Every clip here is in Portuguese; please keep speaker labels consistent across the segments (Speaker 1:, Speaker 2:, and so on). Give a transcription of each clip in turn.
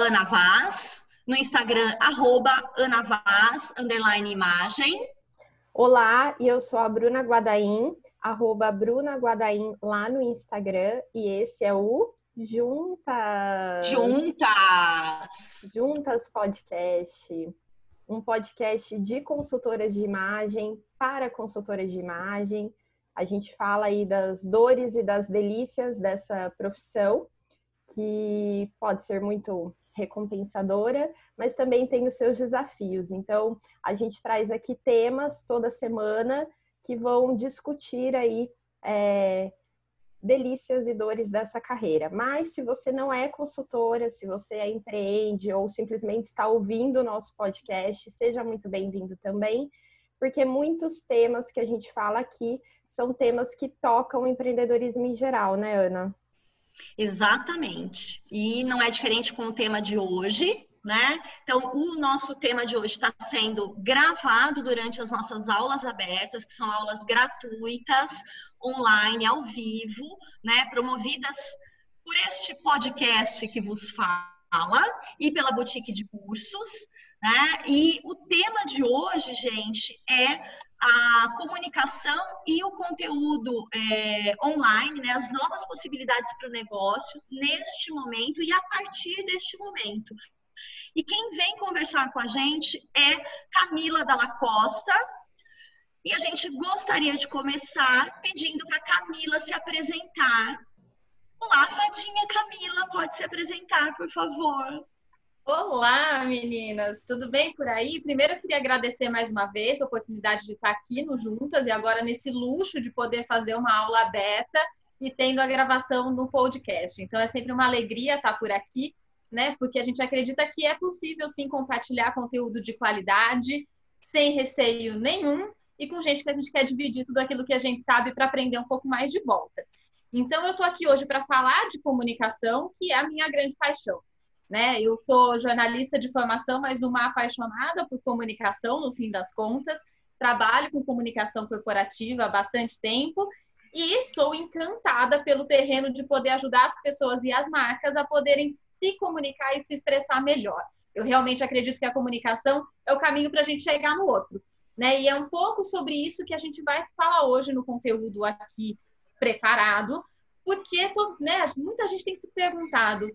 Speaker 1: Ana Vaz, no Instagram, arroba Ana Vaz, underline imagem.
Speaker 2: Olá, eu sou a Bruna Guadaim, arroba Bruna Guadaim lá no Instagram, e esse é o Juntas.
Speaker 1: Juntas.
Speaker 2: Juntas Podcast. Um podcast de consultoras de imagem para consultoras de imagem. A gente fala aí das dores e das delícias dessa profissão, que pode ser muito recompensadora, mas também tem os seus desafios. Então, a gente traz aqui temas toda semana que vão discutir aí é, delícias e dores dessa carreira. Mas se você não é consultora, se você é empreende ou simplesmente está ouvindo o nosso podcast, seja muito bem-vindo também, porque muitos temas que a gente fala aqui são temas que tocam o empreendedorismo em geral, né, Ana?
Speaker 1: Exatamente. E não é diferente com o tema de hoje, né? Então, o nosso tema de hoje está sendo gravado durante as nossas aulas abertas, que são aulas gratuitas, online, ao vivo, né? Promovidas por este podcast que vos fala e pela Boutique de Cursos, né? E o tema de hoje, gente, é a comunicação e o conteúdo é, online, né, as novas possibilidades para o negócio neste momento e a partir deste momento. E quem vem conversar com a gente é Camila Dalla Costa. E a gente gostaria de começar pedindo para Camila se apresentar. Olá, Fadinha Camila, pode se apresentar, por favor.
Speaker 3: Olá, meninas, tudo bem por aí? Primeiro, eu queria agradecer mais uma vez a oportunidade de estar aqui no Juntas e agora nesse luxo de poder fazer uma aula beta e tendo a gravação no podcast. Então, é sempre uma alegria estar por aqui né? Porque a gente acredita que é possível sim compartilhar conteúdo de qualidade, sem receio nenhum e com gente que a gente quer dividir tudo aquilo que a gente sabe para aprender um pouco mais de volta. Então eu estou aqui hoje para falar de comunicação, que é a minha grande paixão. Né? Eu sou jornalista de formação, mas uma apaixonada por comunicação, no fim das contas. Trabalho com comunicação corporativa há bastante tempo e sou encantada pelo terreno de poder ajudar as pessoas e as marcas a poderem se comunicar e se expressar melhor. Eu realmente acredito que a comunicação é o caminho para a gente chegar no outro. Né? E é um pouco sobre isso que a gente vai falar hoje no conteúdo aqui preparado, porque tô, né, muita gente tem se perguntado,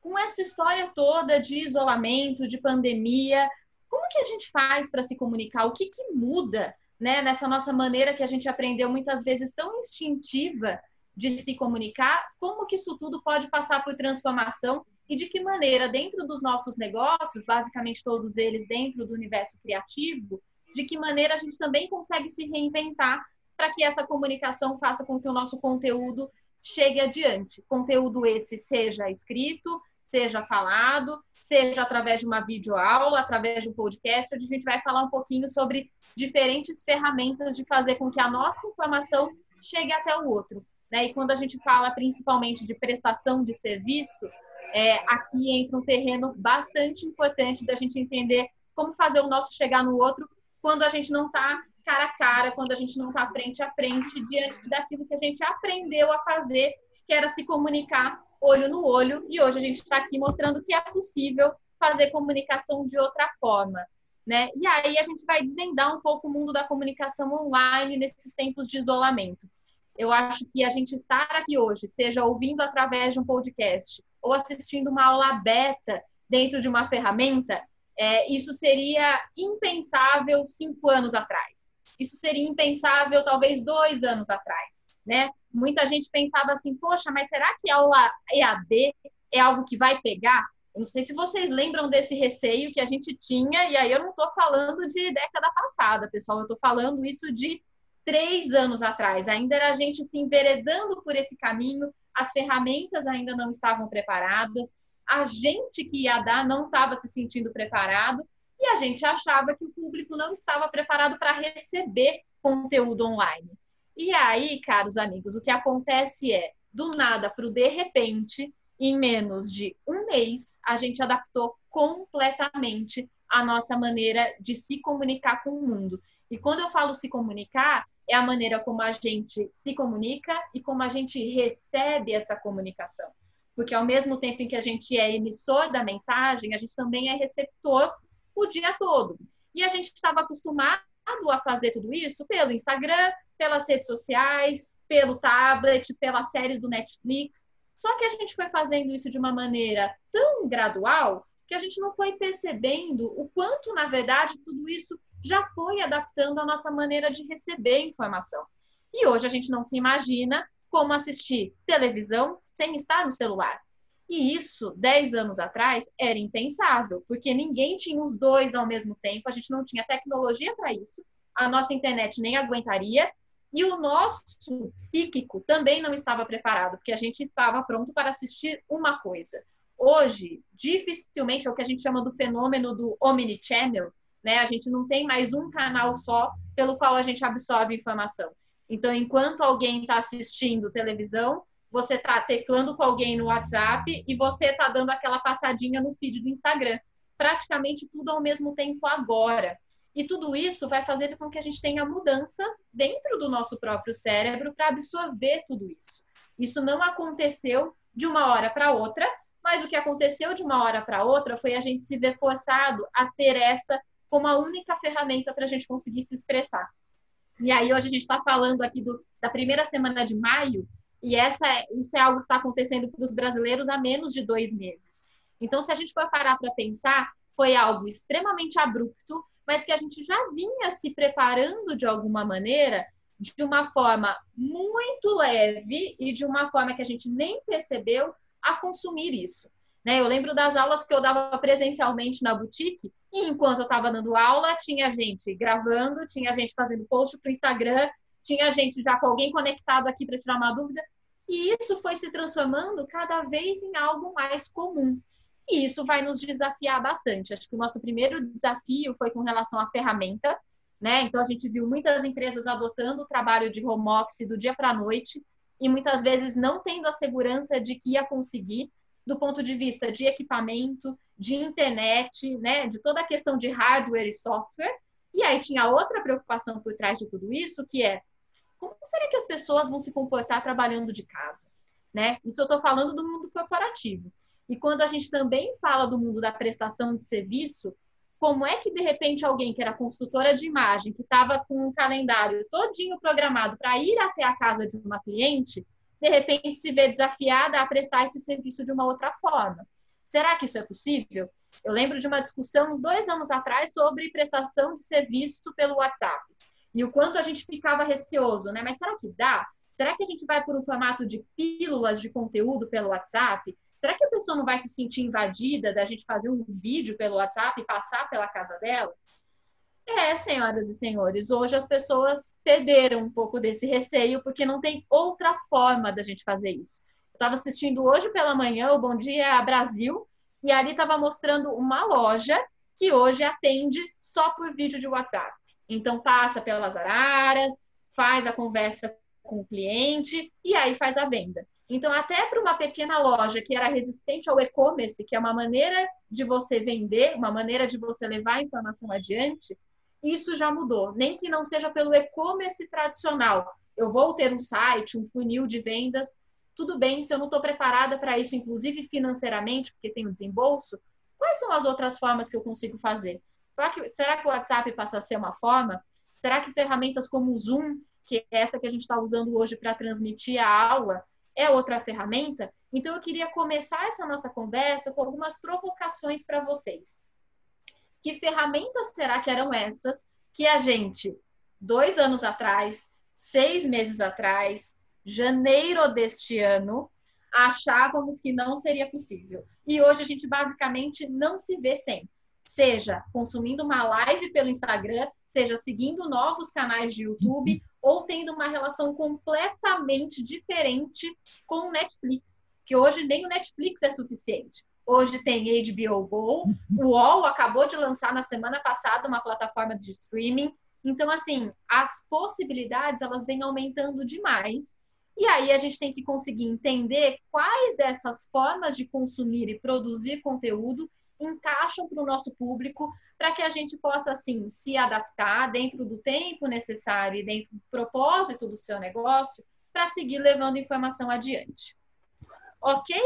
Speaker 3: com essa história toda de isolamento, de pandemia, como que a gente faz para se comunicar? O que, que muda né, nessa nossa maneira que a gente aprendeu muitas vezes tão instintiva de se comunicar, como que isso tudo pode passar por transformação e de que maneira, dentro dos nossos negócios, basicamente todos eles dentro do universo criativo, de que maneira a gente também consegue se reinventar para que essa comunicação faça com que o nosso conteúdo chegue adiante. Conteúdo esse seja escrito, seja falado, seja através de uma videoaula, através de um podcast, onde a gente vai falar um pouquinho sobre diferentes ferramentas de fazer com que a nossa informação chegue até o outro. Né? E quando a gente fala principalmente de prestação de serviço, é, aqui entra um terreno bastante importante da gente entender como fazer o nosso chegar no outro quando a gente não está cara a cara, quando a gente não está frente a frente, diante daquilo que a gente aprendeu a fazer, que era se comunicar olho no olho, e hoje a gente está aqui mostrando que é possível fazer comunicação de outra forma. Né? E aí a gente vai desvendar um pouco o mundo da comunicação online nesses tempos de isolamento. Eu acho que a gente estar aqui hoje, seja ouvindo através de um podcast ou assistindo uma aula beta dentro de uma ferramenta, é, isso seria impensável cinco anos atrás. Isso seria impensável talvez dois anos atrás, né? muita gente pensava assim, poxa, mas será que aula EAD é algo que vai pegar? Eu não sei se vocês lembram desse receio que a gente tinha, e aí eu não estou falando de década passada, pessoal, eu estou falando isso de três anos atrás. Ainda era a gente se enveredando por esse caminho, as ferramentas ainda não estavam preparadas, a gente que ia dar não estava se sentindo preparado, e a gente achava que o público não estava preparado para receber conteúdo online. E aí, caros amigos, o que acontece é, do nada para o de repente, em menos de um mês, a gente adaptou completamente a nossa maneira de se comunicar com o mundo. E quando eu falo se comunicar, é a maneira como a gente se comunica e como a gente recebe essa comunicação. porque ao mesmo tempo em que a gente é emissor da mensagem, a gente também é receptor o dia todo. E a gente estava acostumado a fazer tudo isso pelo Instagram, pelas redes sociais, pelo tablet, pelas séries do Netflix. Só que a gente foi fazendo isso de uma maneira tão gradual que a gente não foi percebendo o quanto, na verdade, tudo isso já foi adaptando a nossa maneira de receber informação. E hoje a gente não se imagina como assistir televisão sem estar no celular. E isso, 10 anos atrás, era impensável, porque ninguém tinha os dois ao mesmo tempo, a gente não tinha tecnologia para isso, a nossa internet nem aguentaria, e o nosso psíquico também não estava preparado, porque a gente estava pronto para assistir uma coisa. Hoje, dificilmente é o que a gente chama do fenômeno do omnichannel, né? A gente não tem mais um canal só pelo qual a gente absorve informação. Então, enquanto alguém está assistindo televisão, você está teclando com alguém no WhatsApp e você está dando aquela passadinha no feed do Instagram. Praticamente tudo ao mesmo tempo agora. E tudo isso vai fazer com que a gente tenha mudanças dentro do nosso próprio cérebro para absorver tudo isso. Isso não aconteceu de uma hora para outra, mas o que aconteceu de uma hora para outra foi a gente se ver forçado a ter essa como a única ferramenta para a gente conseguir se expressar. E aí hoje a gente está falando aqui do, da primeira semana de maio, e essa, é, isso é algo que está acontecendo para os brasileiros há menos de dois meses. Então, se a gente for parar para pensar, foi algo extremamente abrupto, mas que a gente já vinha se preparando de alguma maneira, de uma forma muito leve e de uma forma que a gente nem percebeu a consumir isso. Né? Eu lembro das aulas que eu dava presencialmente na boutique, e enquanto eu estava dando aula, tinha gente gravando, tinha gente fazendo post para o Instagram, tinha gente já com alguém conectado aqui para tirar uma dúvida. E isso foi se transformando cada vez em algo mais comum. E isso vai nos desafiar bastante. Acho que o nosso primeiro desafio foi com relação à ferramenta, né? Então a gente viu muitas empresas adotando o trabalho de home office do dia para a noite e muitas vezes não tendo a segurança de que ia conseguir do ponto de vista de equipamento, de internet, né, de toda a questão de hardware e software. E aí tinha outra preocupação por trás de tudo isso, que é como será que as pessoas vão se comportar trabalhando de casa? Né? Isso eu estou falando do mundo corporativo. E quando a gente também fala do mundo da prestação de serviço, como é que de repente alguém que era consultora de imagem, que estava com um calendário todinho programado para ir até a casa de uma cliente, de repente se vê desafiada a prestar esse serviço de uma outra forma. Será que isso é possível? Eu lembro de uma discussão uns dois anos atrás sobre prestação de serviço pelo WhatsApp. E o quanto a gente ficava receoso, né? Mas será que dá? Será que a gente vai por um formato de pílulas de conteúdo pelo WhatsApp? Será que a pessoa não vai se sentir invadida da gente fazer um vídeo pelo WhatsApp e passar pela casa dela? É, senhoras e senhores, hoje as pessoas perderam um pouco desse receio porque não tem outra forma da gente fazer isso. Estava assistindo hoje pela manhã o Bom Dia Brasil e ali estava mostrando uma loja que hoje atende só por vídeo de WhatsApp. Então passa pelas araras, faz a conversa com o cliente e aí faz a venda. Então, até para uma pequena loja que era resistente ao e-commerce, que é uma maneira de você vender, uma maneira de você levar a informação adiante, isso já mudou. Nem que não seja pelo e-commerce tradicional. Eu vou ter um site, um funil de vendas. Tudo bem, se eu não estou preparada para isso, inclusive financeiramente, porque tenho desembolso, quais são as outras formas que eu consigo fazer? Será que, será que o WhatsApp passa a ser uma forma? Será que ferramentas como o Zoom, que é essa que a gente está usando hoje para transmitir a aula, é outra ferramenta? Então, eu queria começar essa nossa conversa com algumas provocações para vocês. Que ferramentas será que eram essas que a gente, dois anos atrás, seis meses atrás, janeiro deste ano, achávamos que não seria possível. E hoje a gente basicamente não se vê sem. Seja consumindo uma live pelo Instagram, seja seguindo novos canais de YouTube, ou tendo uma relação completamente diferente com o Netflix. Que hoje nem o Netflix é suficiente. Hoje tem HBO Go, o UOL acabou de lançar na semana passada uma plataforma de streaming. Então, assim, as possibilidades elas vêm aumentando demais. E aí a gente tem que conseguir entender quais dessas formas de consumir e produzir conteúdo encaixam para o nosso público, para que a gente possa, assim, se adaptar dentro do tempo necessário e dentro do propósito do seu negócio, para seguir levando informação adiante. Ok?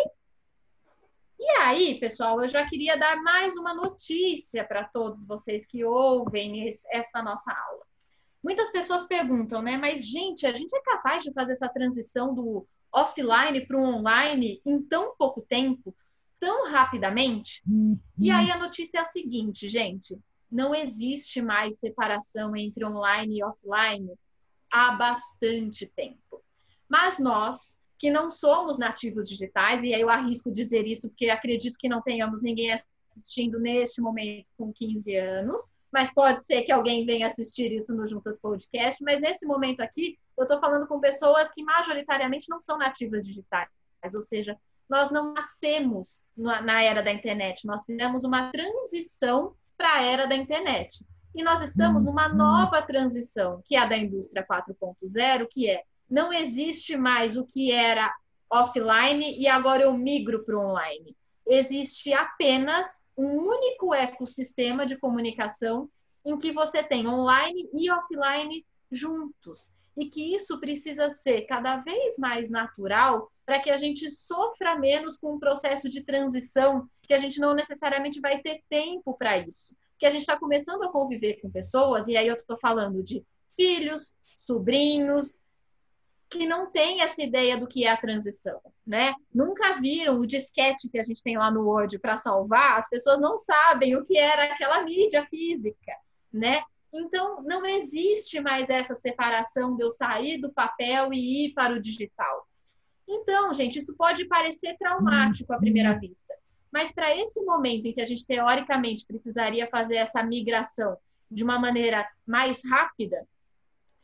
Speaker 3: E aí, pessoal, eu já queria dar mais uma notícia para todos vocês que ouvem esta nossa aula. Muitas pessoas perguntam, né? Mas, gente, a gente é capaz de fazer essa transição do offline para o online em tão pouco tempo, tão rapidamente? E aí a notícia é a seguinte, gente: não existe mais separação entre online e offline há bastante tempo. Mas nós, que não somos nativos digitais, e aí eu arrisco dizer isso porque acredito que não tenhamos ninguém assistindo neste momento com 15 anos, mas pode ser que alguém venha assistir isso no Juntas Podcast, mas nesse momento aqui eu estou falando com pessoas que majoritariamente não são nativas digitais, ou seja, nós não nascemos na era da internet, nós fizemos uma transição para a era da internet. E nós estamos numa nova transição, que é a da indústria 4.0, que é não existe mais o que era offline e agora eu migro para o online. Existe apenas um único ecossistema de comunicação em que você tem online e offline juntos. E que isso precisa ser cada vez mais natural para que a gente sofra menos com o processo de transição, que a gente não necessariamente vai ter tempo para isso. Que a gente está começando a conviver com pessoas, e aí eu estou falando de filhos, sobrinhos, que não têm essa ideia do que é a transição, né? Nunca viram o disquete que a gente tem lá no Word para salvar, as pessoas não sabem o que era aquela mídia física, né? Então, não existe mais essa separação de eu sair do papel e ir para o digital. Então, gente, isso pode parecer traumático à primeira vista, mas para esse momento em que a gente teoricamente precisaria fazer essa migração de uma maneira mais rápida,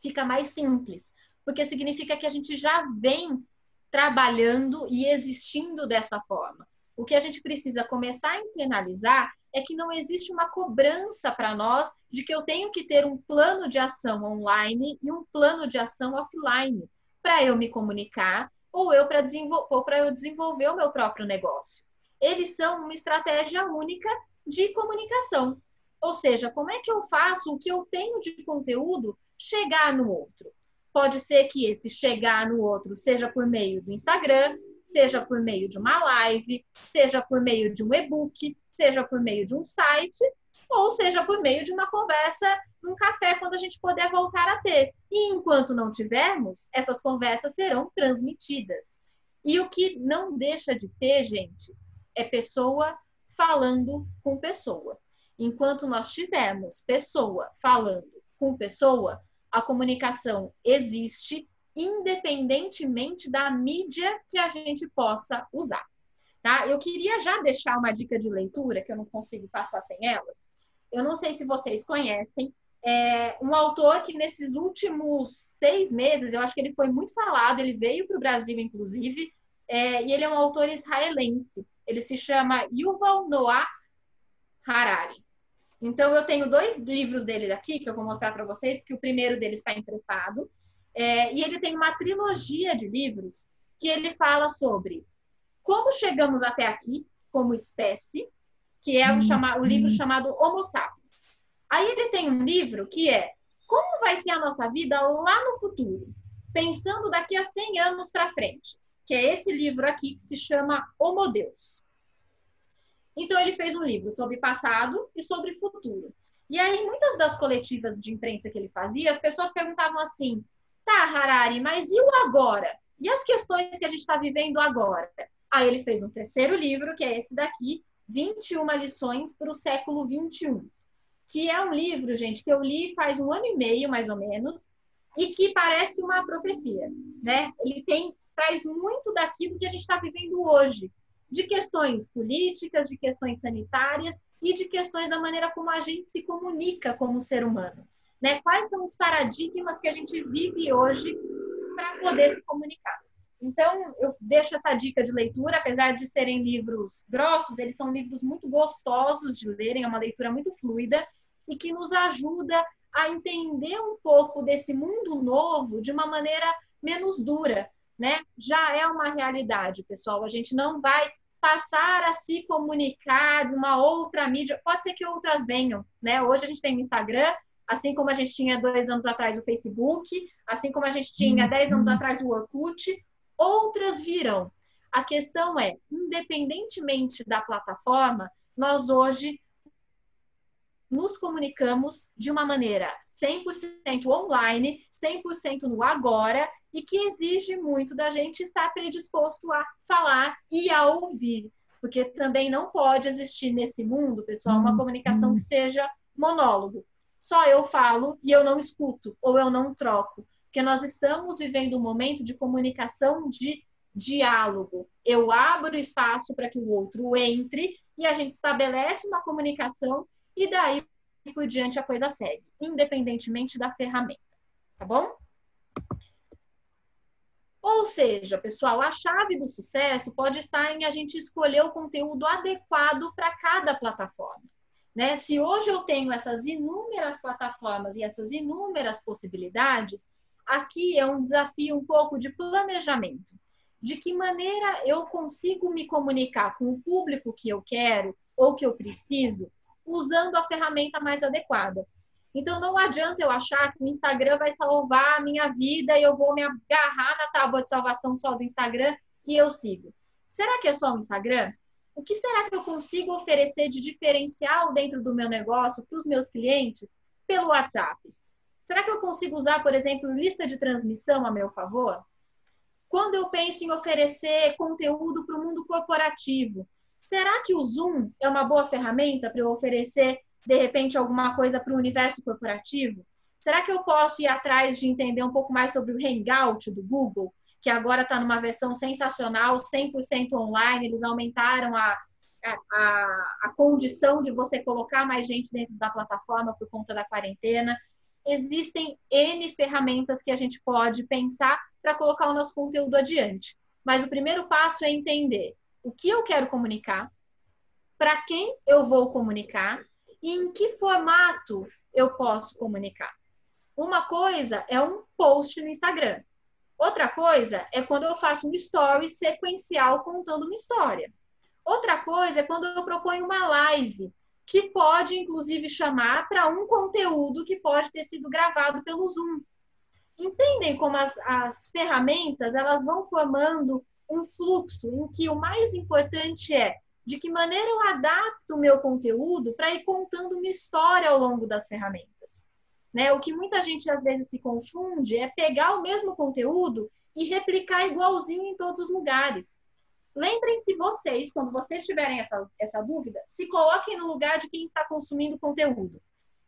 Speaker 3: fica mais simples porque significa que a gente já vem trabalhando e existindo dessa forma. O que a gente precisa começar a internalizar é que não existe uma cobrança para nós de que eu tenho que ter um plano de ação online e um plano de ação offline para eu me comunicar ou eu para desenvolver, eu desenvolver o meu próprio negócio. Eles são uma estratégia única de comunicação. Ou seja, como é que eu faço o que eu tenho de conteúdo chegar no outro? Pode ser que esse chegar no outro seja por meio do Instagram, seja por meio de uma live, seja por meio de um e-book, seja por meio de um site, ou seja por meio de uma conversa num café quando a gente puder voltar a ter. E enquanto não tivermos, essas conversas serão transmitidas. E o que não deixa de ter, gente, é pessoa falando com pessoa. Enquanto nós tivermos pessoa falando com pessoa, a comunicação existe independentemente da mídia que a gente possa usar. Tá? Eu queria já deixar uma dica de leitura, que eu não consigo passar sem elas. Eu não sei se vocês conhecem, é um autor que nesses últimos seis meses, eu acho que ele foi muito falado, ele veio para o Brasil, inclusive, é, e ele é um autor israelense. Ele se chama Yuval Noah Harari. Então, eu tenho dois livros dele aqui que eu vou mostrar para vocês, porque o primeiro deles está emprestado. É, e ele tem uma trilogia de livros que ele fala sobre como chegamos até aqui como espécie, que é o, chama, o livro chamado Homo Sapiens. Aí ele tem um livro que é como vai ser a nossa vida lá no futuro, pensando daqui a 100 anos para frente, que é esse livro aqui que se chama Homo Deus. Então, ele fez um livro sobre passado e sobre futuro. E aí, muitas das coletivas de imprensa que ele fazia, as pessoas perguntavam assim: tá, Harari, mas e o agora? E as questões que a gente está vivendo agora? Aí, ele fez um terceiro livro, que é esse daqui, 21 lições para o século 21. Que é um livro, gente, que eu li faz um ano e meio, mais ou menos, e que parece uma profecia, né? Ele tem traz muito daquilo que a gente está vivendo hoje de questões políticas, de questões sanitárias e de questões da maneira como a gente se comunica como ser humano. Né? Quais são os paradigmas que a gente vive hoje para poder se comunicar? Então, eu deixo essa dica de leitura, apesar de serem livros grossos, eles são livros muito gostosos de lerem, é uma leitura muito fluida e que nos ajuda a entender um pouco desse mundo novo de uma maneira menos dura, né? Já é uma realidade, pessoal. A gente não vai passar a se comunicar numa outra mídia. Pode ser que outras venham, né? Hoje a gente tem o Instagram, assim como a gente tinha dois anos atrás o Facebook, assim como a gente tinha dez anos uhum. atrás o Orkut, outras virão. A questão é, independentemente da plataforma, nós hoje nos comunicamos de uma maneira 100% online, 100% no agora e que exige muito da gente estar predisposto a falar e a ouvir, porque também não pode existir nesse mundo, pessoal, uma comunicação que seja monólogo. Só eu falo e eu não escuto ou eu não troco, porque nós estamos vivendo um momento de comunicação de diálogo. Eu abro espaço para que o outro entre e a gente estabelece uma comunicação e daí por diante a coisa segue, independentemente da ferramenta. Tá bom? Ou seja, pessoal, a chave do sucesso pode estar em a gente escolher o conteúdo adequado para cada plataforma. Né? Se hoje eu tenho essas inúmeras plataformas e essas inúmeras possibilidades, aqui é um desafio um pouco de planejamento. De que maneira eu consigo me comunicar com o público que eu quero ou que eu preciso usando a ferramenta mais adequada. Então não adianta eu achar que o Instagram vai salvar a minha vida e eu vou me agarrar na tábua de salvação só do Instagram e eu sigo. Será que é só o Instagram? O que será que eu consigo oferecer de diferencial dentro do meu negócio para os meus clientes pelo WhatsApp? Será que eu consigo usar, por exemplo, lista de transmissão a meu favor? Quando eu penso em oferecer conteúdo para o mundo corporativo, será que o Zoom é uma boa ferramenta para eu oferecer, de repente, alguma coisa para o universo corporativo? Será que eu posso ir atrás de entender um pouco mais sobre o Hangout do Google, que agora está numa versão sensacional, 100% online, eles aumentaram a, a, a condição de você colocar mais gente dentro da plataforma por conta da quarentena. Existem N ferramentas que a gente pode pensar para colocar o nosso conteúdo adiante. Mas o primeiro passo é entender o que eu quero comunicar, para quem eu vou comunicar e em que formato eu posso comunicar. Uma coisa é um post no Instagram. Outra coisa é quando eu faço um story sequencial contando uma história. Outra coisa é quando eu proponho uma live, que pode inclusive chamar para um conteúdo que pode ter sido gravado pelo Zoom. Entendem como as, as ferramentas elas vão formando um fluxo em que o mais importante é de que maneira eu adapto o meu conteúdo para ir contando uma história ao longo das ferramentas. Né? O que muita gente às vezes se confunde é pegar o mesmo conteúdo e replicar igualzinho em todos os lugares. Lembrem-se vocês, quando vocês tiverem essa, essa dúvida, se coloquem no lugar de quem está consumindo conteúdo.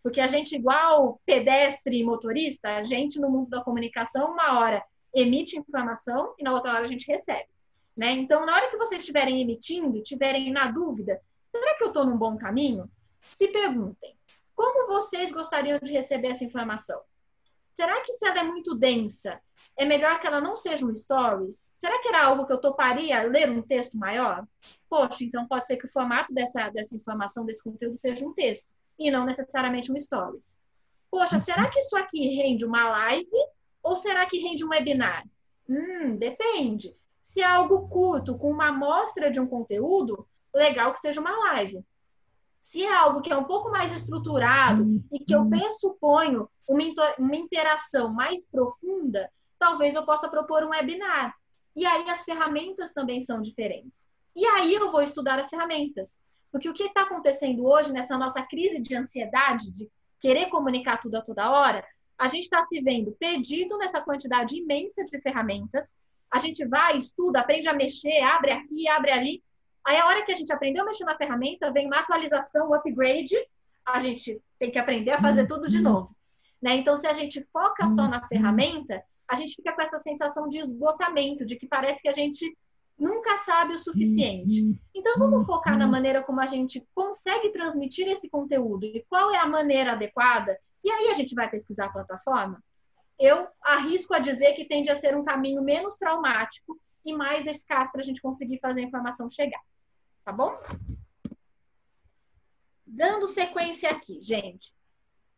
Speaker 3: Porque a gente, igual pedestre e motorista, a gente no mundo da comunicação, uma hora emite informação e na outra hora a gente recebe. Né? Então, na hora que vocês estiverem emitindo, estiverem na dúvida, será que eu estou num bom caminho? Se perguntem, como vocês gostariam de receber essa informação? Será que se ela é muito densa, é melhor que ela não seja um stories? Será que era algo que eu toparia ler um texto maior? Poxa, então pode ser que o formato dessa, dessa informação, desse conteúdo, seja um texto e não necessariamente um stories. Poxa, será que isso aqui rende uma live ou será que rende um webinar? Hum, depende. Se é algo curto, com uma amostra de um conteúdo, legal que seja uma live. Se é algo que é um pouco mais estruturado e que eu pressuponho uma, uma interação mais profunda, talvez eu possa propor um webinar. E aí as ferramentas também são diferentes. E aí eu vou estudar as ferramentas. Porque o que está acontecendo hoje nessa nossa crise de ansiedade, de querer comunicar tudo a toda hora, a gente está se vendo perdido nessa quantidade imensa de ferramentas. A gente vai, estuda, aprende a mexer, abre aqui, abre ali. Aí, a hora que a gente aprendeu a mexer na ferramenta, vem uma atualização, um upgrade, a gente tem que aprender a fazer tudo de novo. Né? Então, se a gente foca só na ferramenta, a gente fica com essa sensação de esgotamento, de que parece que a gente nunca sabe o suficiente. Então, vamos focar na maneira como a gente consegue transmitir esse conteúdo e qual é a maneira adequada e aí a gente vai pesquisar a plataforma? Eu arrisco a dizer que tende a ser um caminho menos traumático e mais eficaz para a gente conseguir fazer a informação chegar. Tá bom? Dando sequência aqui, gente.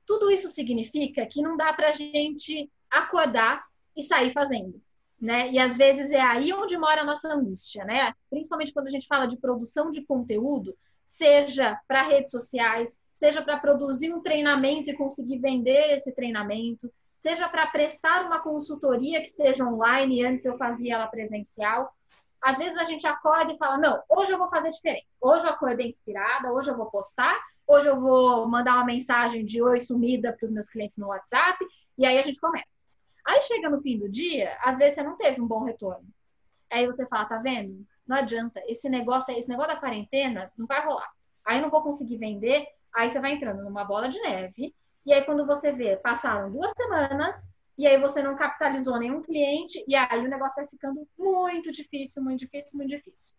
Speaker 3: Tudo isso significa que não dá para a gente acordar e sair fazendo. Né? E às vezes é aí onde mora a nossa angústia, né? Principalmente quando a gente fala de produção de conteúdo, seja para redes sociais, seja para produzir um treinamento e conseguir vender esse treinamento, seja para prestar uma consultoria que seja online, antes eu fazia ela presencial. Às vezes a gente acorda e fala: não, hoje eu vou fazer diferente. Hoje eu acordei inspirada, hoje eu vou postar, hoje eu vou mandar uma mensagem de oi sumida para os meus clientes no WhatsApp, e aí a gente começa. Aí chega no fim do dia, às vezes você não teve um bom retorno. Aí você fala: tá vendo? Não adianta, esse negócio, esse negócio da quarentena não vai rolar. Aí eu não vou conseguir vender, aí você vai entrando numa bola de neve, e aí quando você vê, passaram duas semanas, e aí você não capitalizou nenhum cliente, e aí o negócio vai ficando muito difícil, muito difícil, muito difícil.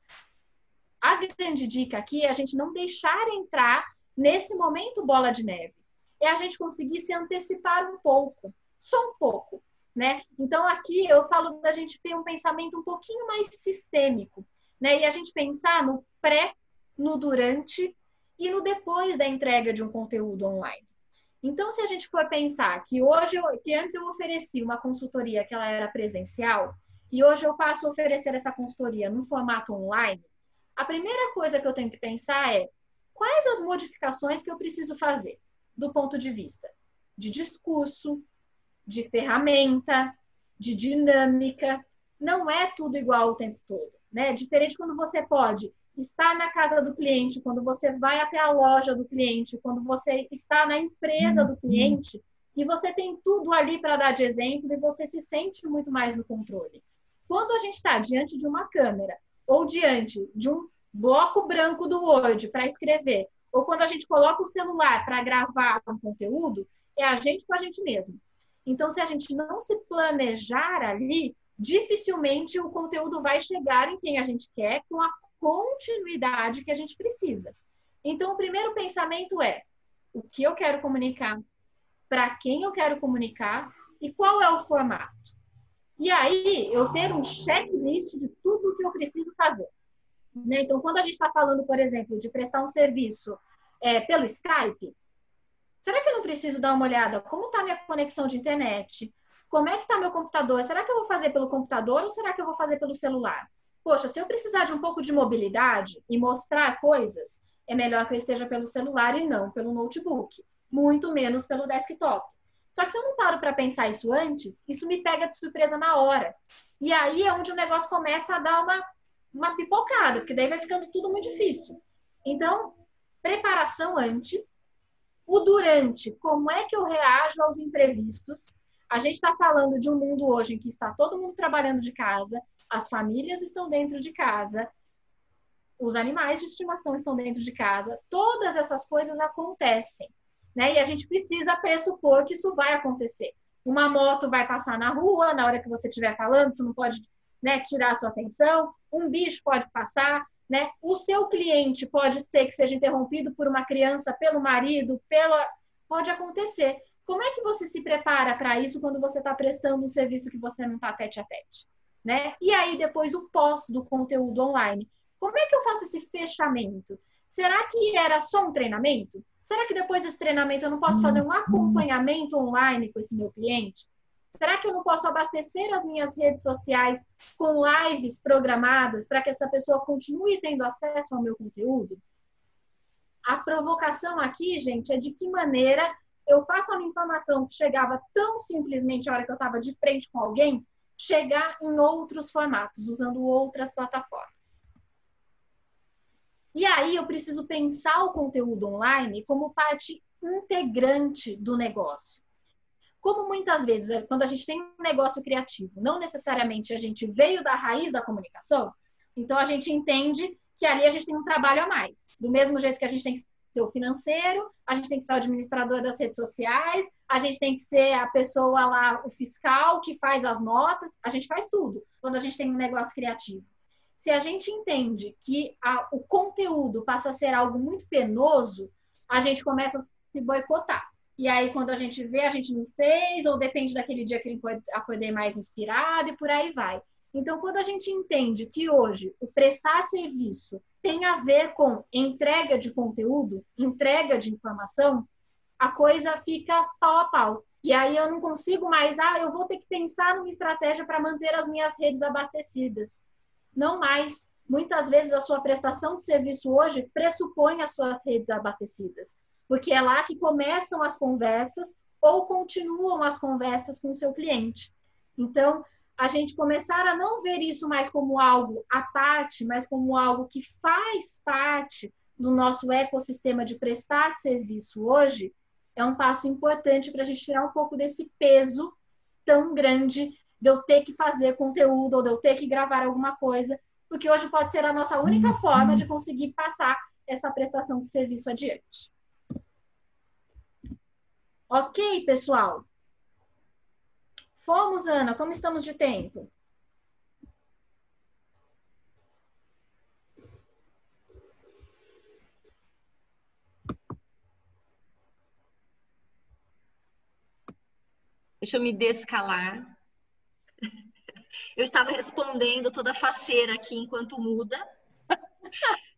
Speaker 3: A grande dica aqui é a gente não deixar entrar nesse momento bola de neve. É a gente conseguir se antecipar um pouco, só um pouco, né? Então aqui eu falo da gente ter um pensamento um pouquinho mais sistêmico, né? E a gente pensar no pré, no durante e no depois da entrega de um conteúdo online. Então, se a gente for pensar que hoje, eu, que antes eu oferecia uma consultoria que ela era presencial, e hoje eu passo a oferecer essa consultoria no formato online, a primeira coisa que eu tenho que pensar é quais as modificações que eu preciso fazer do ponto de vista de discurso, de ferramenta, de dinâmica. Não é tudo igual o tempo todo, né? Diferente quando você pode está na casa do cliente, quando você vai até a loja do cliente, quando você está na empresa do cliente, e você tem tudo ali para dar de exemplo e você se sente muito mais no controle. Quando a gente está diante de uma câmera ou diante de um bloco branco do Word para escrever, ou quando a gente coloca o celular para gravar um conteúdo, é a gente com a gente mesmo. Então, se a gente não se planejar ali, dificilmente o conteúdo vai chegar em quem a gente quer com a continuidade que a gente precisa. Então, o primeiro pensamento é: o que eu quero comunicar, para quem eu quero comunicar e qual é o formato. E aí, eu ter um checklist de tudo o que eu preciso fazer. Né? Então, quando a gente está falando, por exemplo, de prestar um serviço é, pelo Skype, será que eu não preciso dar uma olhada? Como está minha conexão de internet? Como é que está meu computador? Será que eu vou fazer pelo computador ou será que eu vou fazer pelo celular? Poxa, se eu precisar de um pouco de mobilidade e mostrar coisas, é melhor que eu esteja pelo celular e não pelo notebook, muito menos pelo desktop. Só que se eu não paro para pensar isso antes, isso me pega de surpresa na hora. E aí é onde o negócio começa a dar uma, uma pipocada, porque daí vai ficando tudo muito difícil. Então, preparação antes, o durante, como é que eu reajo aos imprevistos? A gente está falando de um mundo hoje em que está todo mundo trabalhando de casa, as famílias estão dentro de casa, os animais de estimação estão dentro de casa, todas essas coisas acontecem, né? E a gente precisa pressupor que isso vai acontecer. Uma moto vai passar na rua na hora que você estiver falando, isso não pode né, tirar a sua atenção. Um bicho pode passar, né? O seu cliente pode ser que seja interrompido por uma criança, pelo marido, pela pode acontecer. Como é que você se prepara para isso quando você está prestando um serviço que você não está tete a tete? Né? E aí depois o pós do conteúdo online. Como é que eu faço esse fechamento? Será que era só um treinamento? Será que depois desse treinamento eu não posso fazer um acompanhamento online com esse meu cliente? Será que eu não posso abastecer as minhas redes sociais com lives programadas para que essa pessoa continue tendo acesso ao meu conteúdo? A provocação aqui, gente, é de que maneira eu faço uma informação que chegava tão simplesmente a hora que eu estava de frente com alguém chegar em outros formatos, usando outras plataformas. E aí eu preciso pensar o conteúdo online como parte integrante do negócio. Como muitas vezes, é, quando a gente tem um negócio criativo, não necessariamente a gente veio da raiz da comunicação, então a gente entende que ali a gente tem um trabalho a mais. Do mesmo jeito que a gente tem que ser o financeiro, a gente tem que ser o administrador das redes sociais, a gente tem que ser a pessoa lá, o fiscal que faz as notas, a gente faz tudo quando a gente tem um negócio criativo. Se a gente entende que a, o conteúdo passa a ser algo muito penoso, a gente começa a se boicotar. E aí, quando a gente vê, a gente não fez, ou depende daquele dia que ele acordei mais inspirado, e por aí vai. Então, quando a gente entende que hoje o prestar serviço tem a ver com entrega de conteúdo, entrega de informação, a coisa fica pau a pau. E aí eu não consigo mais, ah, eu vou ter que pensar numa estratégia para manter as minhas redes abastecidas. Não mais. Muitas vezes a sua prestação de serviço hoje pressupõe as suas redes abastecidas, porque é lá que começam as conversas ou continuam as conversas com o seu cliente. Então, a gente começar a não ver isso mais como algo à parte, mas como algo que faz parte do nosso ecossistema de prestar serviço hoje, é um passo importante para a gente tirar um pouco desse peso tão grande de eu ter que fazer conteúdo ou de eu ter que gravar alguma coisa, porque hoje pode ser a nossa única uhum. forma de conseguir passar essa prestação de serviço adiante. Ok, pessoal? Fomos, Ana, como estamos de tempo?
Speaker 1: Deixa eu me descalar. Eu estava respondendo toda faceira aqui enquanto muda.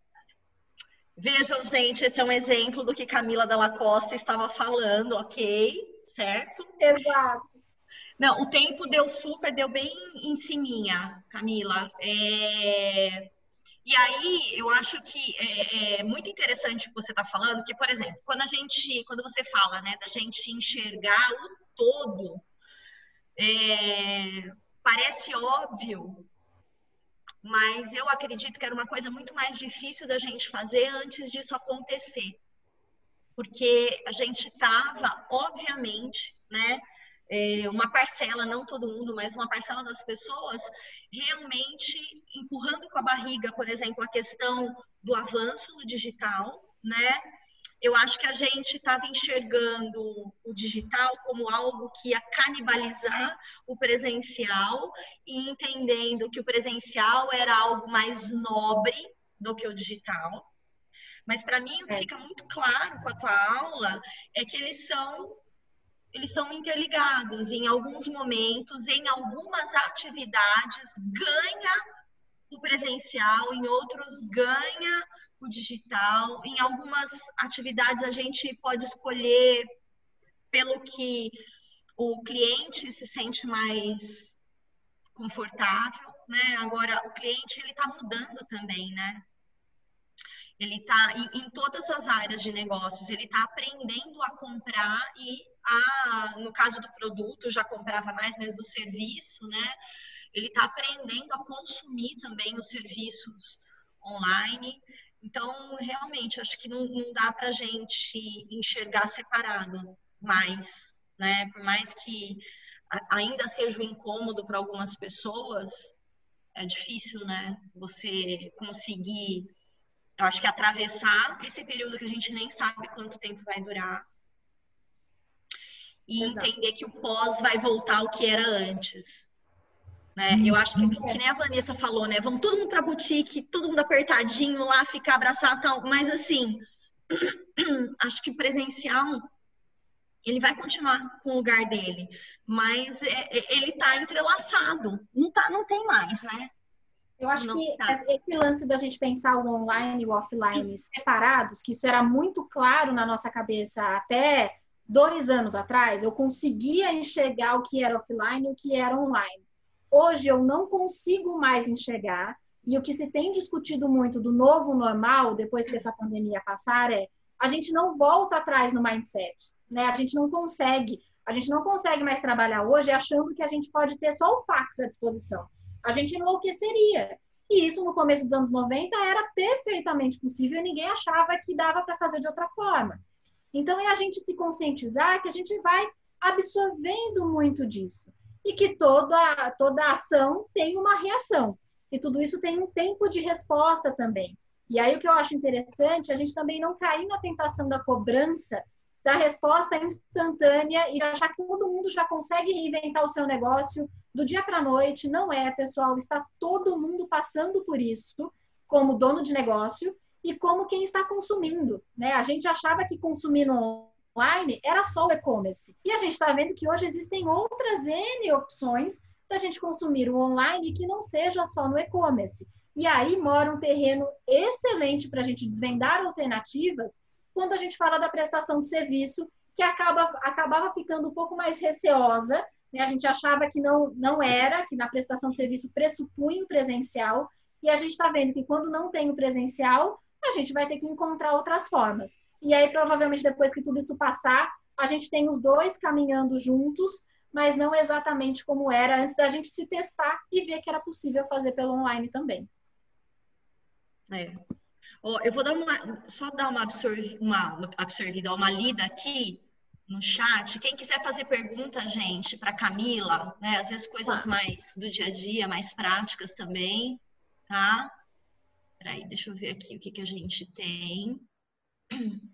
Speaker 1: Vejam, gente, esse é um exemplo do que Camila Dalla Costa estava falando, ok? Certo?
Speaker 3: Exato.
Speaker 1: Não, o tempo deu super, deu bem em ciminha, Camila. É... E aí, eu acho que é, é muito interessante o que você está falando, que, por exemplo, quando a gente, quando você fala, né, da gente enxergar o todo, é, parece óbvio, mas eu acredito que era uma coisa muito mais difícil da gente fazer antes disso acontecer. Porque a gente estava, obviamente, né, é, uma parcela, não todo mundo, mas uma parcela das pessoas realmente empurrando com a barriga, por exemplo, a questão do avanço no digital, né? Eu acho que a gente estava enxergando o digital como algo que ia canibalizar o presencial e entendendo que o presencial era algo mais nobre do que o digital. Mas para mim o que é. fica muito claro com a tua aula é que eles são eles são interligados. Em alguns momentos, em algumas atividades, ganha o presencial, em outros ganha o digital. Em algumas atividades, a gente pode escolher pelo que o cliente se sente mais confortável, né? Agora, o cliente ele está mudando também, né? Ele está em, em, todas as áreas de negócios, ele está aprendendo a comprar e a, no caso do produto, já comprava mais, mas do serviço, né? Ele está aprendendo a consumir também os serviços online. Então, realmente, acho que não, não dá para a gente enxergar separado mais, né? Por mais que ainda seja um incômodo para algumas pessoas, é difícil, né? Você conseguir eu acho que atravessar esse período que a gente nem sabe quanto tempo vai durar e Exato. entender que o pós vai voltar ao que era antes. Né? Eu acho que, que nem a Vanessa falou, né? Vamos todo mundo para boutique, todo mundo apertadinho lá, ficar abraçado tal. Mas assim, acho que presencial ele vai continuar com o lugar dele, mas é, é ele está entrelaçado, não tá, não tem mais, né?
Speaker 3: Eu acho que esse lance da gente pensar o online e o offline separados, que isso era muito claro na nossa cabeça até dois anos atrás, eu conseguia enxergar o que era offline e o que era online. Hoje eu não consigo mais enxergar, e o que se tem discutido muito do novo normal, depois que essa pandemia passar, é a gente não volta atrás no mindset, né? A gente não consegue, a gente não consegue mais trabalhar hoje achando que a gente pode ter só o fax à disposição a gente enlouqueceria. E isso no começo dos anos 90 era perfeitamente possível e ninguém achava que dava para fazer de outra forma. Então é a gente se conscientizar que a gente vai absorvendo muito disso e que toda toda ação tem uma reação e tudo isso tem um tempo de resposta também. E aí o que eu acho interessante, a gente também não cair na tentação da cobrança da resposta instantânea e achar que todo mundo já consegue reinventar o seu negócio do dia para a noite. Não é, pessoal. Está todo mundo passando por isso como dono de negócio e como quem está consumindo. Né? A gente achava que consumir online era só o e-commerce. E a gente está vendo que hoje existem outras N opções da gente consumir o online que não seja só no e-commerce. E aí mora um terreno excelente para a gente desvendar alternativas quando a gente fala da prestação de serviço, que acaba, acabava ficando um pouco mais receosa, né? a gente achava que não, não era, que na prestação de serviço pressupunha o presencial, e a gente está vendo que quando não tem o presencial, a gente vai ter que encontrar outras formas. E aí, provavelmente, depois que tudo isso passar, a gente tem os dois caminhando juntos, mas não exatamente como era antes da gente se testar e ver que era possível fazer pelo online também.
Speaker 1: É. Oh, eu vou dar uma, só dar uma, absorv, uma absorvida, uma lida aqui no chat. Quem quiser fazer pergunta, gente, para Camila, né? Às vezes coisas mais do dia a dia, mais práticas também, tá? Peraí, deixa eu ver aqui o que, que a gente tem.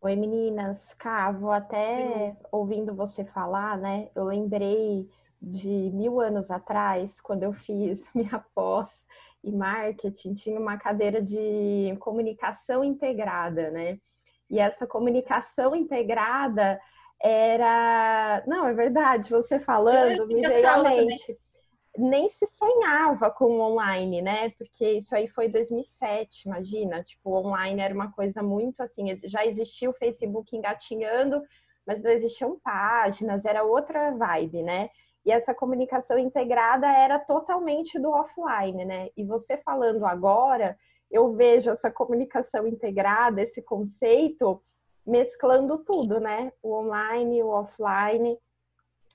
Speaker 2: Oi, meninas. Cá, vou até ouvindo você falar, né? Eu lembrei de mil anos atrás, quando eu fiz minha pós em marketing, tinha uma cadeira de comunicação integrada, né? E essa comunicação integrada era. Não, é verdade, você falando, me veio à mente. Nem se sonhava com online, né? Porque isso aí foi 2007, imagina. Tipo, online era uma coisa muito assim. Já existia o Facebook engatinhando, mas não existiam páginas, era outra vibe, né? E essa comunicação integrada era totalmente do offline, né? E você falando agora, eu vejo essa comunicação integrada, esse conceito, mesclando tudo, né? O online, o offline.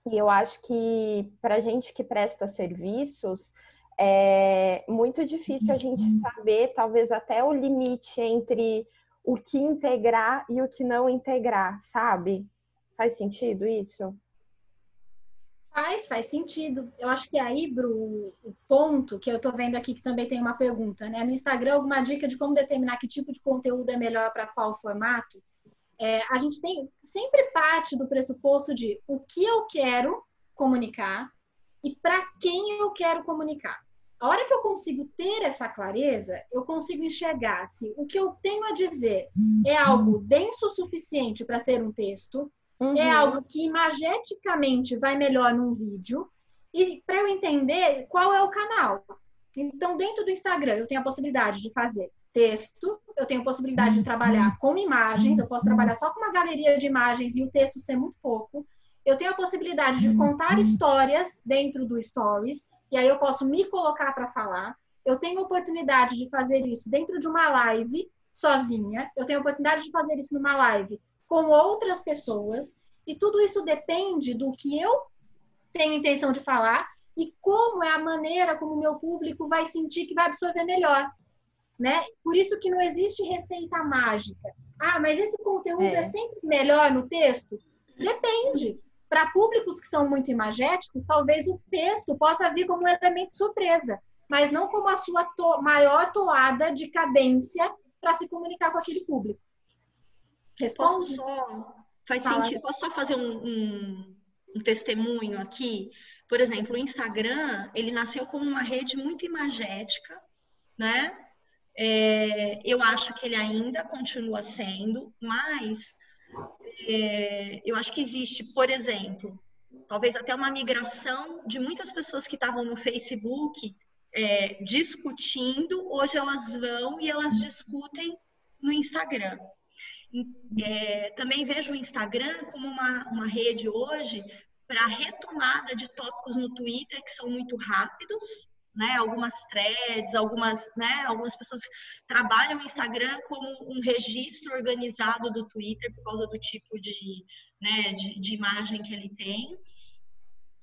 Speaker 2: E eu acho que para gente que presta serviços, é muito difícil a gente saber, talvez até o limite entre o que integrar e o que não integrar, sabe? Faz sentido isso?
Speaker 3: Faz, faz sentido. Eu acho que aí, Bru, o ponto que eu tô vendo aqui, que também tem uma pergunta, né? No Instagram, alguma dica de como determinar que tipo de conteúdo é melhor para qual formato? É, a gente tem sempre parte do pressuposto de o que eu quero comunicar e para quem eu quero comunicar. A hora que eu consigo ter essa clareza, eu consigo enxergar se o que eu tenho a dizer é algo denso o suficiente para ser um texto, uhum. É algo que imageticamente vai melhor num vídeo. E para eu entender qual é o canal. Então, dentro do Instagram, eu tenho a possibilidade de fazer texto, eu tenho a possibilidade de trabalhar com imagens, eu posso trabalhar só com uma galeria de imagens e o texto ser muito pouco. Eu tenho a possibilidade de contar histórias dentro do Stories, e aí eu posso me colocar para falar. Eu tenho a oportunidade de fazer isso dentro de uma live sozinha. Eu tenho a oportunidade de fazer isso numa live com outras pessoas, e tudo isso depende do que eu tenho intenção de falar e como é a maneira como o meu público vai sentir que vai absorver melhor, né? Por isso que não existe receita mágica. Ah, mas esse conteúdo é, é sempre melhor no texto? Depende. Para públicos que são muito imagéticos, talvez o texto possa vir como um elemento surpresa, mas não como a sua to maior toada de cadência para se comunicar com aquele público.
Speaker 1: Responde? Posso só, faz Fala. sentido, posso só fazer um, um, um testemunho aqui? Por exemplo, o Instagram, ele nasceu como uma rede muito imagética, né? É, eu acho que ele ainda continua sendo, mas é, eu acho que existe, por exemplo, talvez até uma migração de muitas pessoas que estavam no Facebook é, discutindo, hoje elas vão e elas discutem no Instagram. É, também vejo o Instagram como uma, uma rede hoje para retomada de tópicos no Twitter que são muito rápidos, né? Algumas threads, algumas, né? Algumas pessoas trabalham o Instagram como um registro organizado do Twitter por causa do tipo de, né? de, de imagem que ele tem.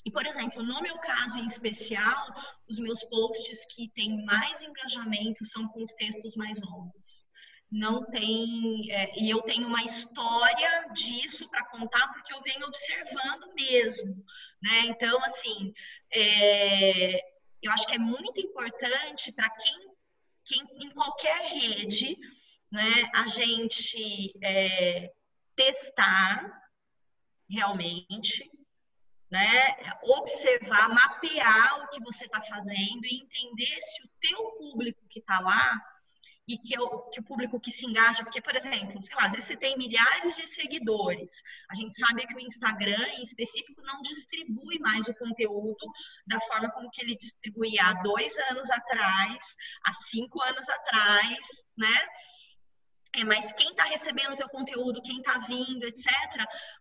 Speaker 1: E, por exemplo, no meu caso em especial, os meus posts que têm mais engajamento são com os textos mais longos não tem. É, e eu tenho uma história disso para contar, porque eu venho observando mesmo. Né? Então, assim, é, eu acho que é muito importante para quem, quem, em qualquer rede, né, a gente é, testar realmente. Né? Observar, mapear o que você está fazendo e entender se o teu público que está lá e que, eu, que o público que se engaja, porque, por exemplo, sei lá, às vezes você tem milhares de seguidores, a gente sabe que o Instagram, em específico, não distribui mais o conteúdo da forma como que ele distribuía há dois anos atrás, há cinco anos atrás, né? É, mas quem está recebendo o teu conteúdo, quem está vindo, etc.,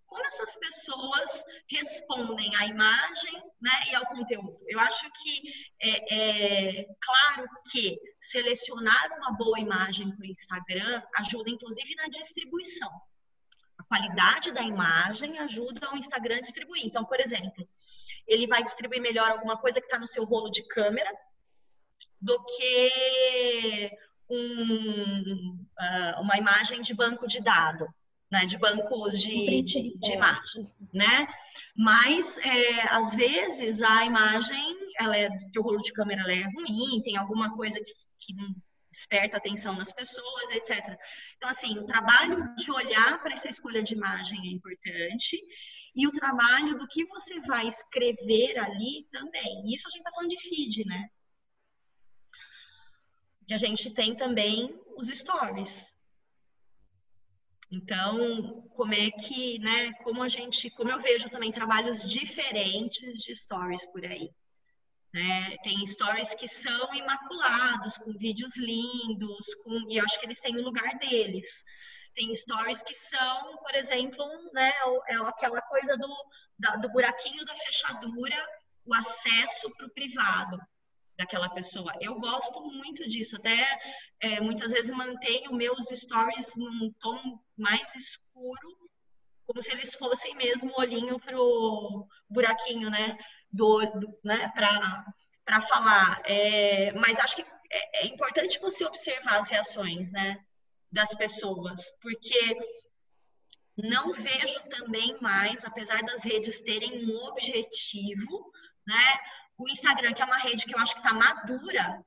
Speaker 1: como essas pessoas respondem à imagem né, e ao conteúdo? Eu acho que é, é claro que selecionar uma boa imagem para o Instagram ajuda, inclusive, na distribuição. A qualidade da imagem ajuda o Instagram a distribuir. Então, por exemplo, ele vai distribuir melhor alguma coisa que está no seu rolo de câmera do que um, uh, uma imagem de banco de dados, né, de bancos de, de, de imagem, né? Mas é, às vezes a imagem, ela é, o rolo de câmera é ruim, tem alguma coisa que, que desperta atenção nas pessoas, etc. Então, assim, o trabalho de olhar para essa escolha de imagem é importante e o trabalho do que você vai escrever ali também. Isso a gente está falando de feed, né? Que a gente tem também os stories. Então, como é que, né, como a gente, como eu vejo também trabalhos diferentes de stories por aí. Né? Tem stories que são imaculados, com vídeos lindos, com, e eu acho que eles têm o lugar deles. Tem stories que são, por exemplo, né, é aquela coisa do, da, do buraquinho da fechadura, o acesso para o privado daquela pessoa. Eu gosto muito disso, até é, muitas vezes mantenho meus stories num tom mais escuro, como se eles fossem mesmo olhinho pro buraquinho, né? do, do né, para falar. É, mas acho que é, é, importante você observar as reações, né, das pessoas, porque não vejo também mais, apesar das redes terem um objetivo, né, o Instagram, que é uma rede que eu acho que está madura,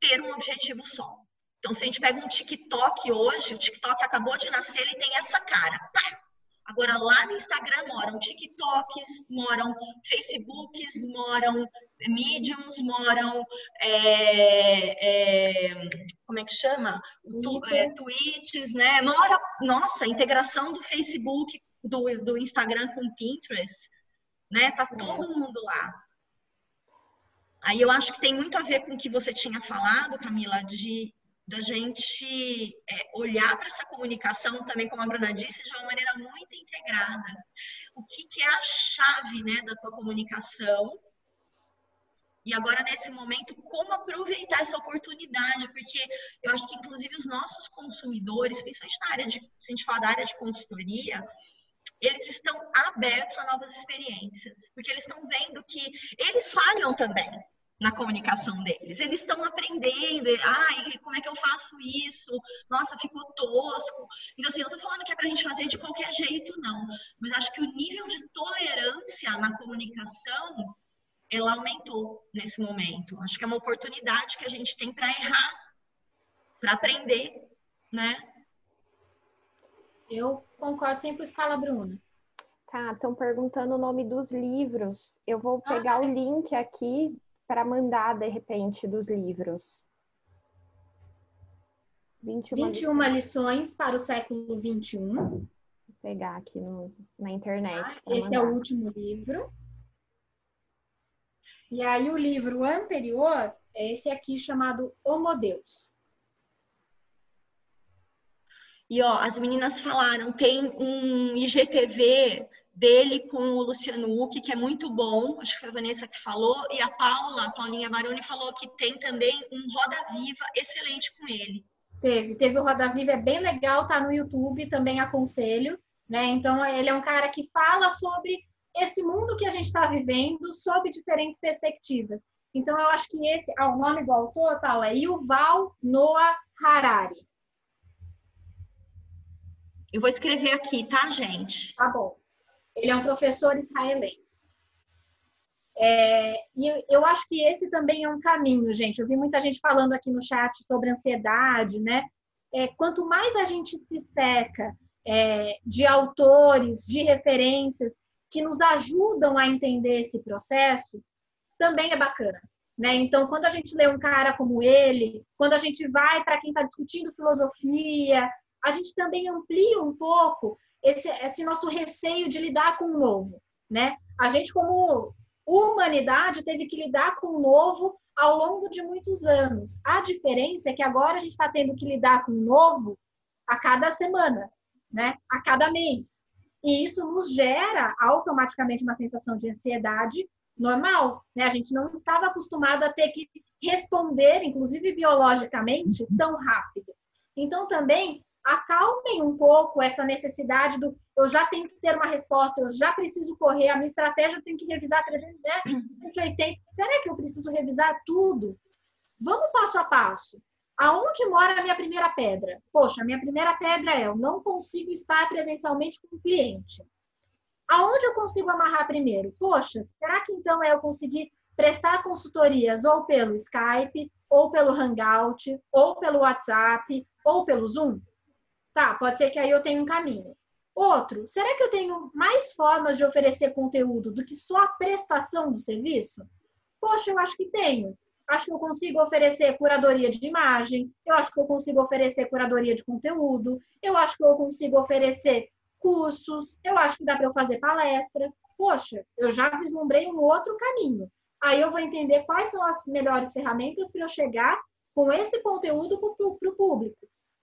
Speaker 1: ter um objetivo só. Então, se a gente pega um TikTok hoje, o TikTok acabou de nascer, ele tem essa cara. Pá! Agora, lá no Instagram moram TikToks, moram Facebooks, moram Mediums, moram. É, é, como é que chama? Tu, é, tweets, né? Mora, nossa, a integração do Facebook, do, do Instagram com o Pinterest, né? Tá é. todo mundo lá. Aí eu acho que tem muito a ver com o que você tinha falado, Camila, de da gente é, olhar para essa comunicação também, como a Bruna disse, de uma maneira muito integrada. O que, que é a chave né, da tua comunicação? E agora, nesse momento, como aproveitar essa oportunidade? Porque eu acho que, inclusive, os nossos consumidores, principalmente na área de, se a gente falar da área de consultoria, eles estão abertos a novas experiências, porque eles estão vendo que eles falham também na comunicação deles. Eles estão aprendendo, ai, como é que eu faço isso? Nossa, ficou tosco. Então, assim, eu tô falando que é pra gente fazer de qualquer jeito, não. Mas acho que o nível de tolerância na comunicação, ela aumentou nesse momento. Acho que é uma oportunidade que a gente tem para errar, para aprender, né?
Speaker 3: Eu concordo sempre com a Bruna.
Speaker 2: Tá, estão perguntando o nome dos livros. Eu vou pegar ah, o link aqui para mandar, de repente, dos livros?
Speaker 3: 21, 21 lições. lições para o século 21. Vou
Speaker 2: pegar aqui no, na internet. Ah,
Speaker 3: esse mandar. é o último livro. E aí o livro anterior é esse aqui chamado Homo Deus.
Speaker 1: E ó, as meninas falaram, tem um IGTV dele com o Luciano Huck, que é muito bom, acho que foi a Vanessa que falou, e a Paula, a Paulinha Baroni, falou que tem também um Roda Viva excelente com ele.
Speaker 3: Teve, teve o Roda Viva, é bem legal, tá no YouTube, também aconselho, né? Então, ele é um cara que fala sobre esse mundo que a gente está vivendo, sob diferentes perspectivas. Então, eu acho que esse, ah, o nome do autor, Paula, é Yuval Noah Harari.
Speaker 1: Eu vou escrever aqui, tá, gente?
Speaker 3: Tá bom. Ele é um professor israelense. É, e eu acho que esse também é um caminho, gente. Eu vi muita gente falando aqui no chat sobre ansiedade, né? É, quanto mais a gente se seca é, de autores, de referências que nos ajudam a entender esse processo, também é bacana. Né? Então, quando a gente lê um cara como ele, quando a gente vai para quem está discutindo filosofia, a gente também amplia um pouco esse, esse nosso receio de lidar com o novo, né? A gente, como humanidade, teve que lidar com o novo ao longo de muitos anos. A diferença é que agora a gente está tendo que lidar com o novo a cada semana, né? A cada mês. E isso nos gera automaticamente uma sensação de ansiedade normal, né? A gente não estava acostumado a ter que responder, inclusive biologicamente, tão rápido. Então, também acalmem um pouco essa necessidade do eu já tenho que ter uma resposta, eu já preciso correr, a minha estratégia eu tenho que revisar 380. Né? Será que eu preciso revisar tudo? Vamos passo a passo. Aonde mora a minha primeira pedra? Poxa, a minha primeira pedra é eu não consigo estar presencialmente com o cliente. Aonde eu consigo amarrar primeiro? Poxa, será que então é eu conseguir prestar consultorias ou pelo Skype, ou pelo Hangout, ou pelo WhatsApp, ou pelo Zoom? Tá, pode ser que aí eu tenha um caminho. Outro, será que eu tenho mais formas de oferecer conteúdo do que só a prestação do serviço? Poxa, eu acho que tenho. Acho que eu consigo oferecer curadoria de imagem, eu acho que eu consigo oferecer curadoria de conteúdo, eu acho que eu consigo oferecer cursos, eu acho que dá para eu fazer palestras. Poxa, eu já vislumbrei um outro caminho. Aí eu vou entender quais são as melhores ferramentas para eu chegar com esse conteúdo para o público.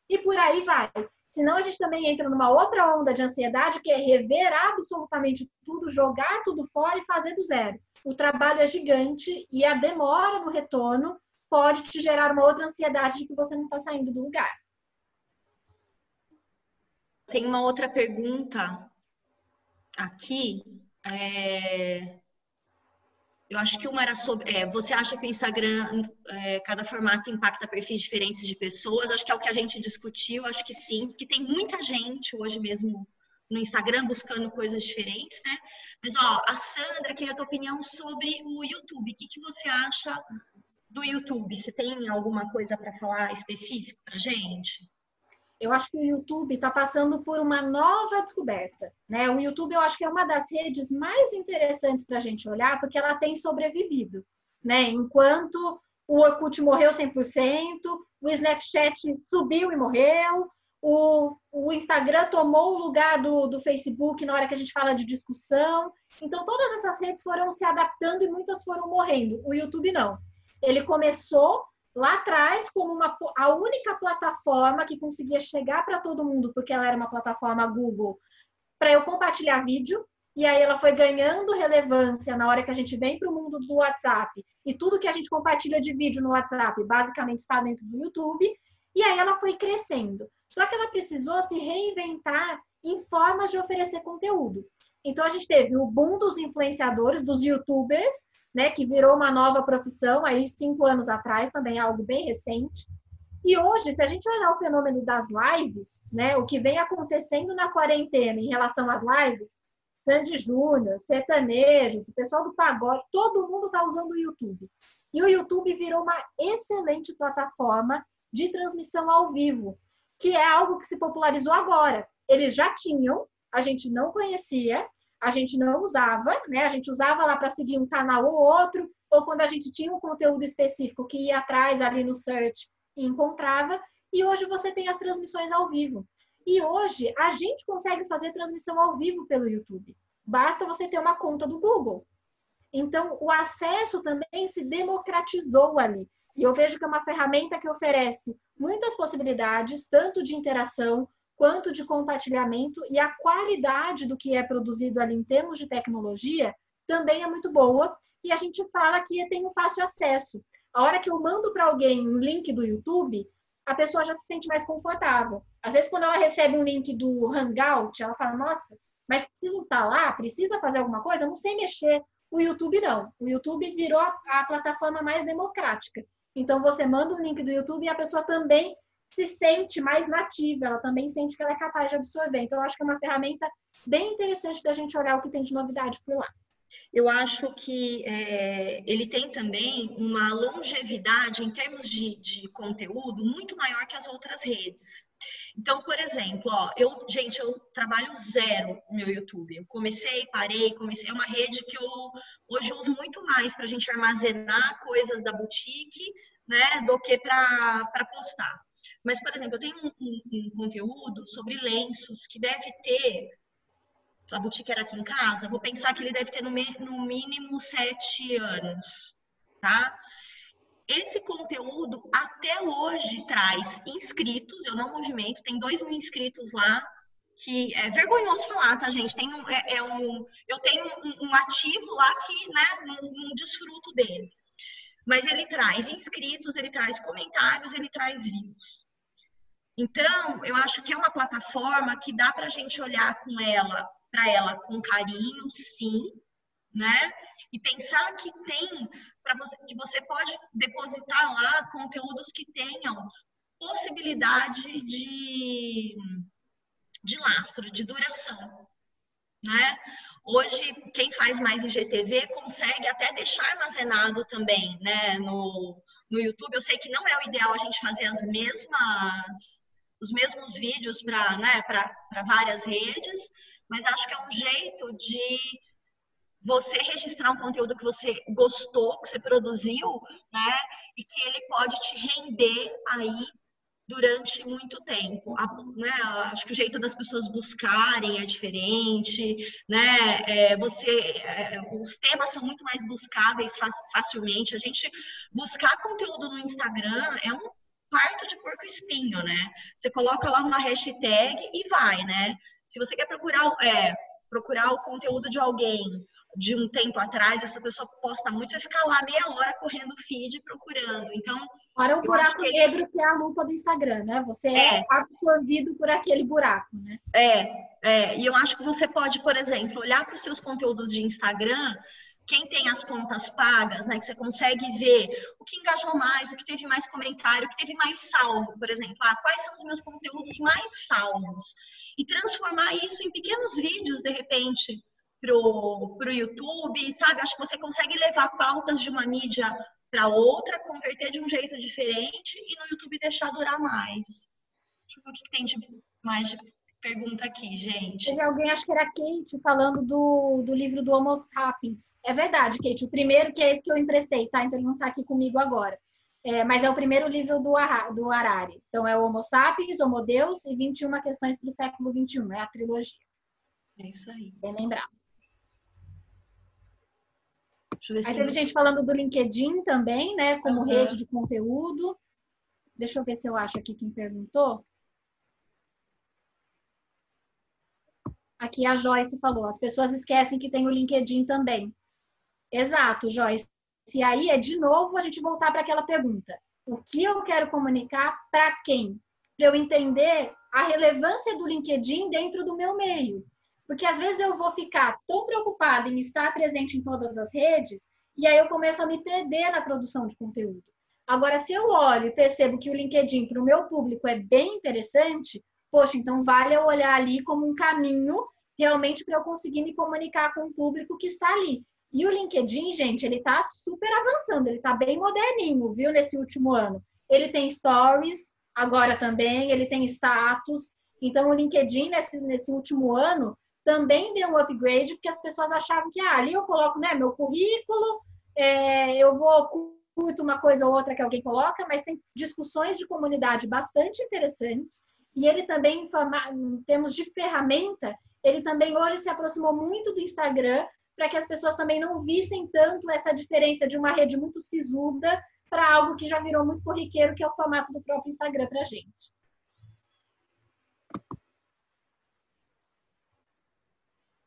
Speaker 3: E por aí vai. Senão a gente também entra numa outra onda de ansiedade, que é rever absolutamente tudo, jogar tudo fora e fazer do zero. O trabalho é gigante e a demora no retorno pode te gerar uma outra ansiedade de que você não está saindo do lugar.
Speaker 1: Tem uma outra pergunta aqui. É... Eu acho que uma era sobre. É, você acha que o Instagram, é, cada formato impacta perfis diferentes de pessoas? Acho que é o que a gente discutiu, acho que sim, porque tem muita gente hoje mesmo no Instagram buscando coisas diferentes, né? Mas, ó, a Sandra queria a tua opinião sobre o YouTube. O que, que você acha do YouTube? Você tem alguma coisa para falar específica para gente?
Speaker 3: Eu acho que o YouTube está passando por uma nova descoberta. Né? O YouTube, eu acho que é uma das redes mais interessantes para a gente olhar, porque ela tem sobrevivido. Né? Enquanto o Orkut morreu 100%, o Snapchat subiu e morreu, o, o Instagram tomou o lugar do, do Facebook na hora que a gente fala de discussão. Então, todas essas redes foram se adaptando e muitas foram morrendo. O YouTube não. Ele começou lá atrás como uma, a única plataforma que conseguia chegar para todo mundo, porque ela era uma plataforma Google, para eu compartilhar vídeo. E aí ela foi ganhando relevância na hora que a gente vem para o mundo do WhatsApp. E tudo que a gente compartilha de vídeo no WhatsApp basicamente está dentro do YouTube. E aí ela foi crescendo. Só que ela precisou se reinventar em formas de oferecer conteúdo. Então a gente teve o boom dos influenciadores, dos youtubers, né, que virou uma nova profissão aí cinco anos atrás, também é algo bem recente. E hoje, se a gente olhar o fenômeno das lives, né, o que vem acontecendo na quarentena em relação às lives, Sandy Júnior, sertanejos, o pessoal do pagode, todo mundo está usando o YouTube. E o YouTube virou uma excelente plataforma de transmissão ao vivo, que é algo que se popularizou agora. Eles já tinham, a gente não conhecia, a gente não usava, né? A gente usava lá para seguir um canal ou outro, ou quando a gente tinha um conteúdo específico que ia atrás ali no search e encontrava. E hoje você tem as transmissões ao vivo. E hoje a gente consegue fazer transmissão ao vivo pelo YouTube. Basta você ter uma conta do Google. Então, o acesso também se democratizou ali. E eu vejo que é uma ferramenta que oferece muitas possibilidades, tanto de interação quanto de compartilhamento e a qualidade do que é produzido ali em termos de tecnologia também é muito boa e a gente fala que tem um fácil acesso. A hora que eu mando para alguém um link do YouTube, a pessoa já se sente mais confortável. Às vezes, quando ela recebe um link do Hangout, ela fala: Nossa, mas precisa instalar? Precisa fazer alguma coisa? Eu não sei mexer. O YouTube não. O YouTube virou a plataforma mais democrática. Então, você manda um link do YouTube e a pessoa também se sente mais nativa, ela também sente que ela é capaz de absorver. Então, eu acho que é uma ferramenta bem interessante da gente olhar o que tem de novidade por lá.
Speaker 1: Eu acho que é, ele tem também uma longevidade em termos de, de, conteúdo muito maior que as outras redes. Então, por exemplo, ó, eu, gente, eu trabalho zero no meu YouTube. Eu comecei, parei, comecei. É uma rede que eu hoje uso muito mais para a gente armazenar coisas da boutique, né, do que para postar. Mas, por exemplo, eu tenho um, um, um conteúdo sobre lenços que deve ter a boutique era aqui em casa, vou pensar que ele deve ter no, no, mínimo sete anos, tá? Esse conteúdo até hoje traz inscritos, eu não movimento, tem dois mil inscritos lá, que é vergonhoso falar, tá, gente? Tem um, é, é um, eu tenho um, um, ativo lá que, né, não, não desfruto dele. Mas ele traz inscritos, ele traz comentários, ele traz views. Então, eu acho que é uma plataforma que dá para a gente olhar com ela, para ela com carinho, sim, né? E pensar que tem para você que você pode depositar lá conteúdos que tenham possibilidade de, de lastro, de duração, né? Hoje, quem faz mais IGTV consegue até deixar armazenado também, né, no, no YouTube. Eu sei que não é o ideal a gente fazer as mesmas, os mesmos vídeos para né, várias redes, mas acho que é um jeito de você registrar um conteúdo que você gostou, que você produziu, né? E que ele pode te render aí durante muito tempo. Né? Acho que o jeito das pessoas buscarem é diferente, né? É, você, é, os temas são muito mais buscáveis facilmente. A gente buscar conteúdo no Instagram é um parto de porco espinho, né? Você coloca lá uma hashtag e vai, né? Se você quer procurar, é, procurar o conteúdo de alguém de um tempo atrás, essa pessoa posta muito, você vai ficar lá meia hora correndo feed procurando. Então.
Speaker 3: Para o buraco que negro que é a lupa do Instagram, né? Você é. é. absorvido por aquele buraco, né?
Speaker 1: É, é. E eu acho que você pode, por exemplo, olhar para os seus conteúdos de Instagram. Quem tem as contas pagas, né, que você consegue ver o que engajou mais, o que teve mais comentário, o que teve mais salvo, por exemplo, ah, quais são os meus conteúdos mais salvos, e transformar isso em pequenos vídeos, de repente, pro, pro YouTube, sabe? Acho que você consegue levar pautas de uma mídia para outra, converter de um jeito diferente e no YouTube deixar durar mais. Deixa eu ver o que tem de mais de pergunta aqui, gente.
Speaker 3: Teve alguém, acho que era a Kate, falando do, do livro do Homo sapiens. É verdade, Kate. O primeiro que é esse que eu emprestei, tá? Então ele não está aqui comigo agora. É, mas é o primeiro livro do, do Harari. Então é o Homo sapiens, Homo Deus e 21 questões para o século 21. É a trilogia.
Speaker 1: É isso aí.
Speaker 3: Bem lembrado. Aí teve gente falando do LinkedIn também, né? Como uhum. rede de conteúdo. Deixa eu ver se eu acho aqui quem perguntou. Aqui a Joyce falou, as pessoas esquecem que tem o LinkedIn também. Exato, Joyce. E aí é de novo a gente voltar para aquela pergunta. O que eu quero comunicar para quem? Para eu entender a relevância do LinkedIn dentro do meu meio. Porque às vezes eu vou ficar tão preocupada em estar presente em todas as redes e aí eu começo a me perder na produção de conteúdo. Agora, se eu olho e percebo que o LinkedIn para o meu público é bem interessante, poxa, então vale eu olhar ali como um caminho realmente para eu conseguir me comunicar com o público que está ali. E o LinkedIn, gente, ele está super avançando, ele está bem moderninho, viu, nesse último ano. Ele tem stories agora também, ele tem status. Então, o LinkedIn, nesse, nesse último ano, também deu um upgrade, porque as pessoas achavam que ah, ali eu coloco né, meu currículo, é, eu vou curto uma coisa ou outra que alguém coloca, mas tem discussões de comunidade bastante interessantes. E ele também, em termos de ferramenta, ele também hoje se aproximou muito do Instagram para que as pessoas também não vissem tanto essa diferença de uma rede muito sisuda para algo que já virou muito corriqueiro, que é o formato do próprio Instagram para a gente.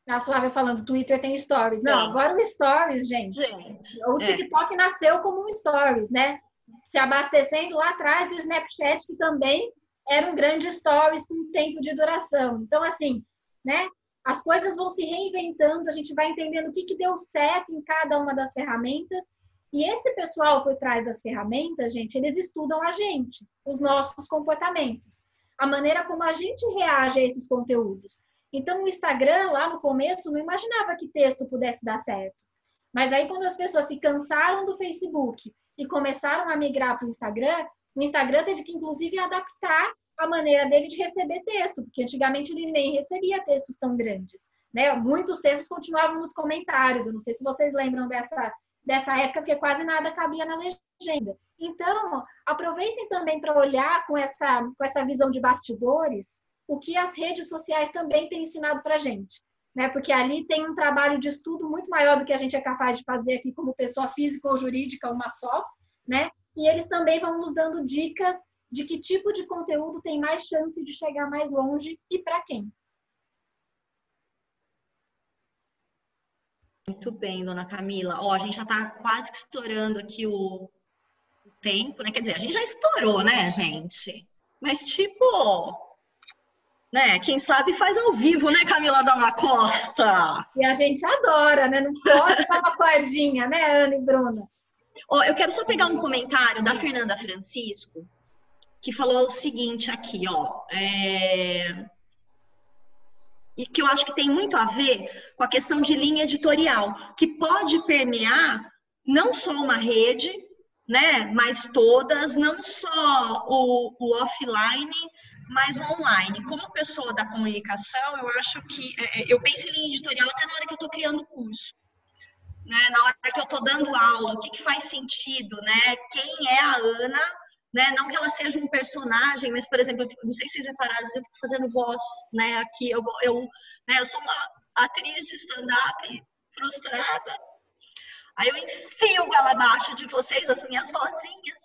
Speaker 3: A Flávia falando, Twitter tem stories. Não, agora o stories, gente. gente o é. TikTok é. nasceu como um stories, né? Se abastecendo lá atrás do Snapchat, que também era um grande stories com tempo de duração. Então, assim, né? As coisas vão se reinventando, a gente vai entendendo o que, que deu certo em cada uma das ferramentas. E esse pessoal por trás das ferramentas, gente, eles estudam a gente, os nossos comportamentos, a maneira como a gente reage a esses conteúdos. Então, o Instagram, lá no começo, não imaginava que texto pudesse dar certo. Mas aí, quando as pessoas se cansaram do Facebook e começaram a migrar para o Instagram, o Instagram teve que, inclusive, adaptar a maneira dele de receber texto, porque antigamente ele nem recebia textos tão grandes. Né? Muitos textos continuavam nos comentários. Eu não sei se vocês lembram dessa, dessa época, porque quase nada cabia na legenda. Então, aproveitem também para olhar com essa, com essa visão de bastidores o que as redes sociais também têm ensinado para a gente. Né? Porque ali tem um trabalho de estudo muito maior do que a gente é capaz de fazer aqui como pessoa física ou jurídica, uma só, né? E eles também vão nos dando dicas de que tipo de conteúdo tem mais chance de chegar mais longe e para quem.
Speaker 1: Muito bem, dona Camila. Ó, a gente já está quase estourando aqui o, o tempo, né? Quer dizer, a gente já estourou, né, gente? Mas, tipo, né? Quem sabe faz ao vivo, né, Camila Dalla Costa?
Speaker 3: E a gente adora, né? Não pode dar uma cordinha, né, Ana e Bruna?
Speaker 1: Ó, eu quero só pegar um comentário da Fernanda Francisco, que falou o seguinte aqui, ó. É... E que eu acho que tem muito a ver com a questão de linha editorial, que pode permear não só uma rede, né, mas todas, não só o, o offline, mas online. Como pessoa da comunicação, eu acho que é, é, eu penso em linha editorial até na hora que eu estou criando curso. Né? Na hora que eu estou dando aula, o que, que faz sentido, né? Quem é a Ana, né? Não que ela seja um personagem, mas, por exemplo, não sei se vocês repararam, eu fico fazendo voz, né? Aqui eu, eu, né? eu sou uma atriz de stand-up frustrada. Aí eu enfio goela abaixo de vocês, as minhas vozinhas.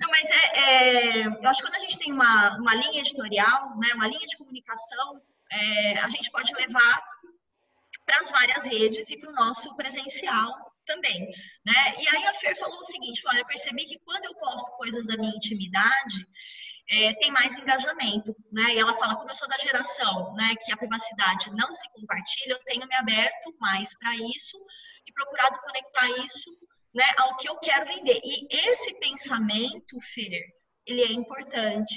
Speaker 1: Não, mas é, é, eu acho que quando a gente tem uma, uma linha editorial, né, uma linha de comunicação, é, a gente pode levar para as várias redes e para o nosso presencial também, né? E aí a Fer falou o seguinte, olha, eu percebi que quando eu posto coisas da minha intimidade, é, tem mais engajamento, né? E ela fala, como eu sou da geração, né, que a privacidade não se compartilha, eu tenho me aberto mais para isso e procurado conectar isso né, ao que eu quero vender. E esse pensamento, Fer, ele é importante.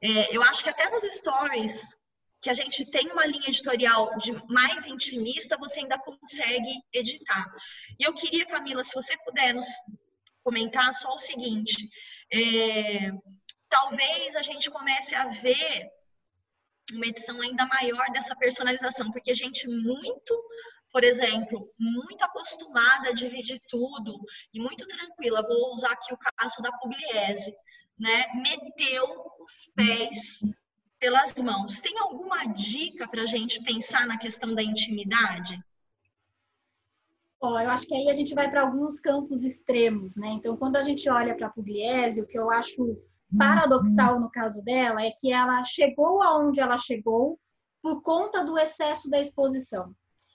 Speaker 1: É, eu acho que até nos stories que a gente tem uma linha editorial de mais intimista, você ainda consegue editar. E eu queria, Camila, se você puder nos comentar só o seguinte: é, talvez a gente comece a ver uma edição ainda maior dessa personalização, porque a gente muito por exemplo, muito acostumada a dividir tudo e muito tranquila, vou usar aqui o caso da Pugliese, né? Meteu os pés pelas mãos. Tem alguma dica para a gente pensar na questão da intimidade?
Speaker 3: Ó, eu acho que aí a gente vai para alguns campos extremos, né? Então, quando a gente olha para a Pugliese, o que eu acho paradoxal no caso dela é que ela chegou aonde ela chegou por conta do excesso da exposição.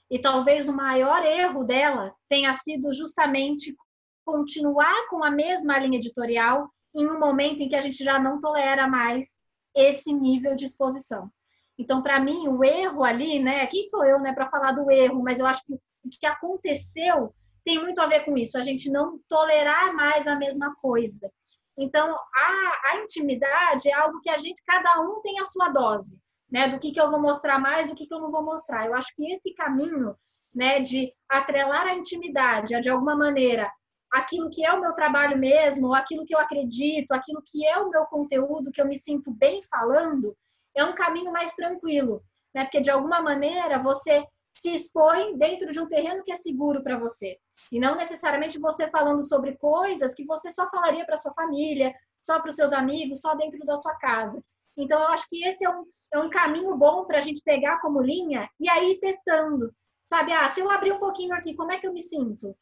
Speaker 3: E talvez o maior erro dela tenha sido justamente continuar com a mesma linha editorial em um momento em que a gente já não tolera mais esse nível de exposição. Então, para mim, o erro ali, né? Quem sou eu, né, para falar do erro? Mas eu acho que o que aconteceu tem muito a ver com isso. A gente não tolerar mais a mesma coisa. Então, a, a intimidade é algo que a gente, cada um tem a sua dose né? Do que, que eu vou mostrar mais, do que, que eu não vou mostrar. Eu acho que esse caminho, né, de atrelar a intimidade, de alguma maneira, aquilo que é o meu trabalho mesmo, aquilo que eu acredito, aquilo que é o meu conteúdo, que eu me sinto bem falando, é um caminho mais tranquilo, né? Porque de alguma maneira você se expõe dentro de um terreno que é seguro para você. E não necessariamente você falando sobre coisas que você só falaria para sua família, só para os seus amigos, só dentro da sua casa. Então, eu acho que esse é um, é um caminho bom para a gente pegar como linha e aí testando. Sabe, ah, se eu abrir um pouquinho aqui, como é que eu me sinto?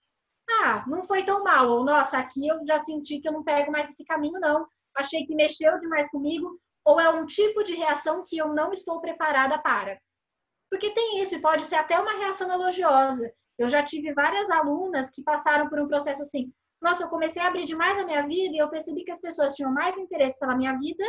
Speaker 3: Ah, não foi tão mal. Ou, nossa, aqui eu já senti que eu não pego mais esse caminho, não. Achei que mexeu demais comigo. Ou é um tipo de reação que eu não estou preparada para. Porque tem isso, e pode ser até uma reação elogiosa. Eu já tive várias alunas que passaram por um processo assim. Nossa, eu comecei a abrir demais a minha vida e eu percebi que as pessoas tinham mais interesse pela minha vida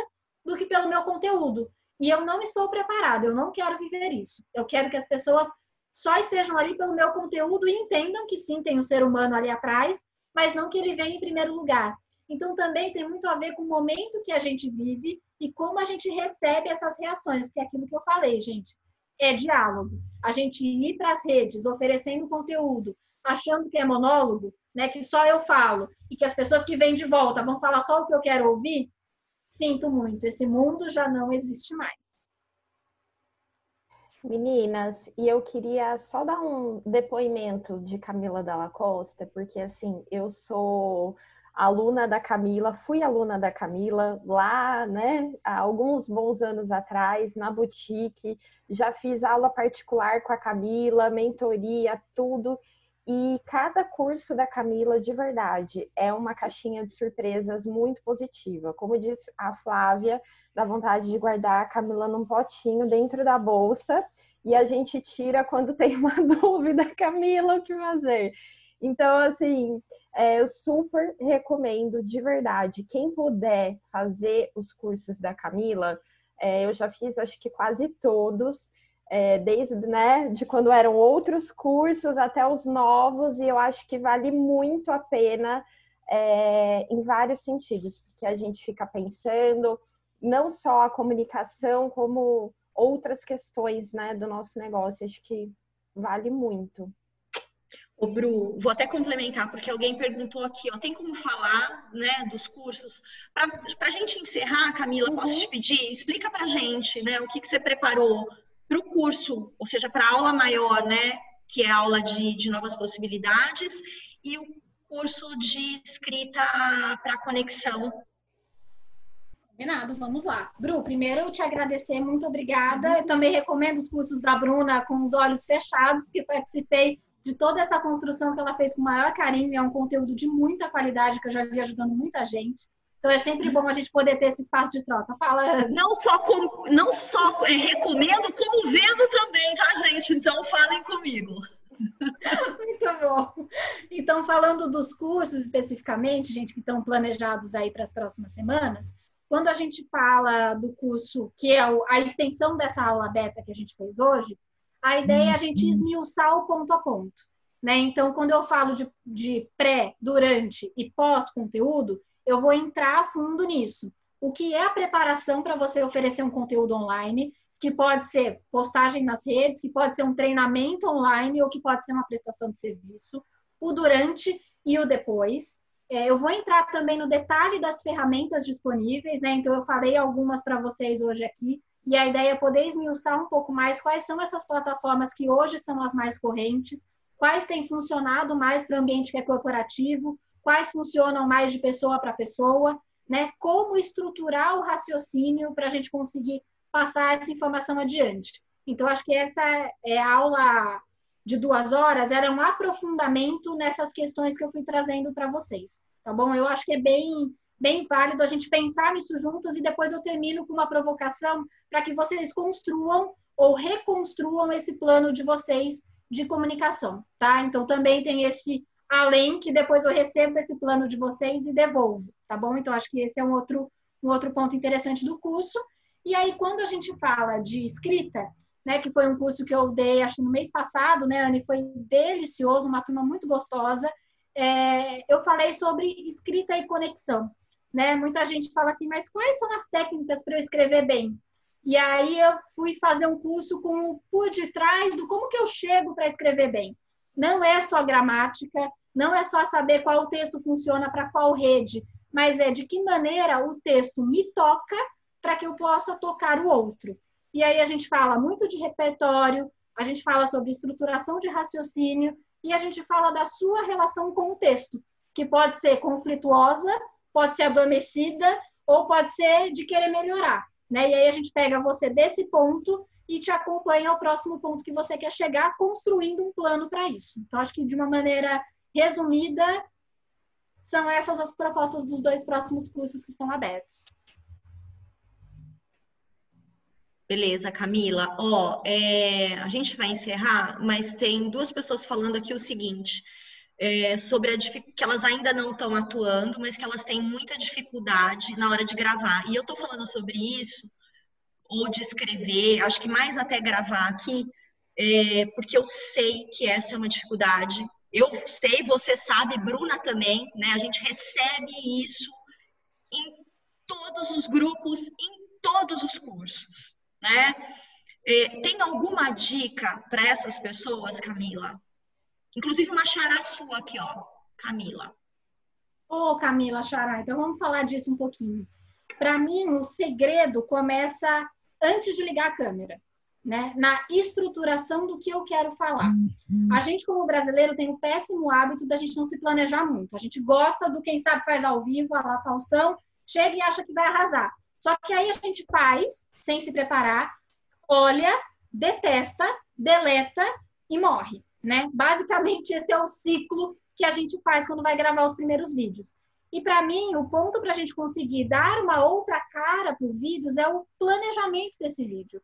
Speaker 3: do que pelo meu conteúdo. E eu não estou preparada, eu não quero viver isso. Eu quero que as pessoas só estejam ali pelo meu conteúdo e entendam que sim, tem um ser humano ali atrás, mas não que ele venha em primeiro lugar. Então também tem muito a ver com o momento que a gente vive e como a gente recebe essas reações, porque é aquilo que eu falei, gente, é diálogo. A gente ir para as redes oferecendo conteúdo, achando que é monólogo, né, que só eu falo e que as pessoas que vêm de volta vão falar só o que eu quero ouvir, Sinto muito, esse mundo já não existe mais.
Speaker 2: Meninas, e eu queria só dar um depoimento de Camila Dalla Costa, porque assim, eu sou aluna da Camila, fui aluna da Camila lá, né, há alguns bons anos atrás, na boutique, já fiz aula particular com a Camila, mentoria, tudo. E cada curso da Camila, de verdade, é uma caixinha de surpresas muito positiva. Como disse a Flávia, dá vontade de guardar a Camila num potinho dentro da bolsa e a gente tira quando tem uma dúvida, Camila, o que fazer? Então, assim, é, eu super recomendo de verdade. Quem puder fazer os cursos da Camila, é, eu já fiz acho que quase todos, é, desde né, de quando eram outros cursos até os novos, e eu acho que vale muito a pena é, em vários sentidos, porque a gente fica pensando não só a comunicação, como outras questões né, do nosso negócio. Acho que vale muito.
Speaker 1: O Bru, vou até complementar, porque alguém perguntou aqui, ó, tem como falar, né, dos cursos? Para a gente encerrar, Camila, uhum. posso te pedir? Explica para a gente, né, o que, que você preparou para o curso, ou seja, para a aula maior, né, que é a aula de, de novas possibilidades, e o curso de escrita para conexão.
Speaker 3: Combinado, vamos lá. Bru, primeiro eu te agradecer, muito obrigada. Eu também recomendo os cursos da Bruna com os olhos fechados, porque participei de toda essa construção que ela fez com o maior carinho. É um conteúdo de muita qualidade que eu já vi ajudando muita gente. Então é sempre bom a gente poder ter esse espaço de troca. Fala.
Speaker 1: Não só com, não só é, recomendo, como vendo também, tá, gente? Então falem comigo.
Speaker 3: Muito bom. Então, falando dos cursos especificamente, gente, que estão planejados aí para as próximas semanas, quando a gente fala do curso, que é a extensão dessa aula beta que a gente fez hoje, a ideia é a gente uhum. esmiuçar o ponto a ponto. Né? Então, quando eu falo de, de pré, durante e pós-conteúdo, eu vou entrar a fundo nisso. O que é a preparação para você oferecer um conteúdo online, que pode ser postagem nas redes, que pode ser um treinamento online ou que pode ser uma prestação de serviço, o durante e o depois. É, eu vou entrar também no detalhe das ferramentas disponíveis, né? Então, eu falei algumas para vocês hoje aqui, e a ideia é poder esmiuçar um pouco mais quais são essas plataformas que hoje são as mais correntes, quais têm funcionado mais para o ambiente que é corporativo, quais funcionam mais de pessoa para pessoa, né? Como estruturar o raciocínio para a gente conseguir passar essa informação adiante. Então, acho que essa é a aula de duas horas, era um aprofundamento nessas questões que eu fui trazendo para vocês, tá bom? Eu acho que é bem bem válido a gente pensar nisso juntos e depois eu termino com uma provocação para que vocês construam ou reconstruam esse plano de vocês de comunicação, tá? Então também tem esse além que depois eu recebo esse plano de vocês e devolvo, tá bom? Então acho que esse é um outro um outro ponto interessante do curso. E aí quando a gente fala de escrita, né, que foi um curso que eu dei acho no mês passado, né, Anne, foi delicioso, uma turma muito gostosa. É, eu falei sobre escrita e conexão né? Muita gente fala assim, mas quais são as técnicas para eu escrever bem? E aí eu fui fazer um curso com o por detrás do como que eu chego para escrever bem. Não é só gramática, não é só saber qual texto funciona para qual rede, mas é de que maneira o texto me toca para que eu possa tocar o outro. E aí a gente fala muito de repertório, a gente fala sobre estruturação de raciocínio e a gente fala da sua relação com o texto, que pode ser conflituosa pode ser adormecida ou pode ser de querer melhorar, né? E aí a gente pega você desse ponto e te acompanha ao próximo ponto que você quer chegar, construindo um plano para isso. Então, acho que de uma maneira resumida, são essas as propostas dos dois próximos cursos que estão abertos.
Speaker 1: Beleza, Camila. Ó, é, a gente vai encerrar, mas tem duas pessoas falando aqui o seguinte é, sobre a que elas ainda não estão atuando, mas que elas têm muita dificuldade na hora de gravar. E eu estou falando sobre isso, ou de escrever, acho que mais até gravar aqui, é, porque eu sei que essa é uma dificuldade. Eu sei, você sabe, Bruna também, né? A gente recebe isso em todos os grupos, em todos os cursos, né? É, tem alguma dica para essas pessoas, Camila? Inclusive uma xará sua aqui, ó, Camila.
Speaker 3: Ô, oh, Camila Xará, então vamos falar disso um pouquinho. Para mim, o segredo começa antes de ligar a câmera, né? Na estruturação do que eu quero falar. A gente, como brasileiro, tem o péssimo hábito da gente não se planejar muito. A gente gosta do quem sabe faz ao vivo, a lá Faustão, chega e acha que vai arrasar. Só que aí a gente faz, sem se preparar, olha, detesta, deleta e morre né? Basicamente, esse é o ciclo que a gente faz quando vai gravar os primeiros vídeos. E para mim, o ponto para a gente conseguir dar uma outra cara para os vídeos é o planejamento desse vídeo.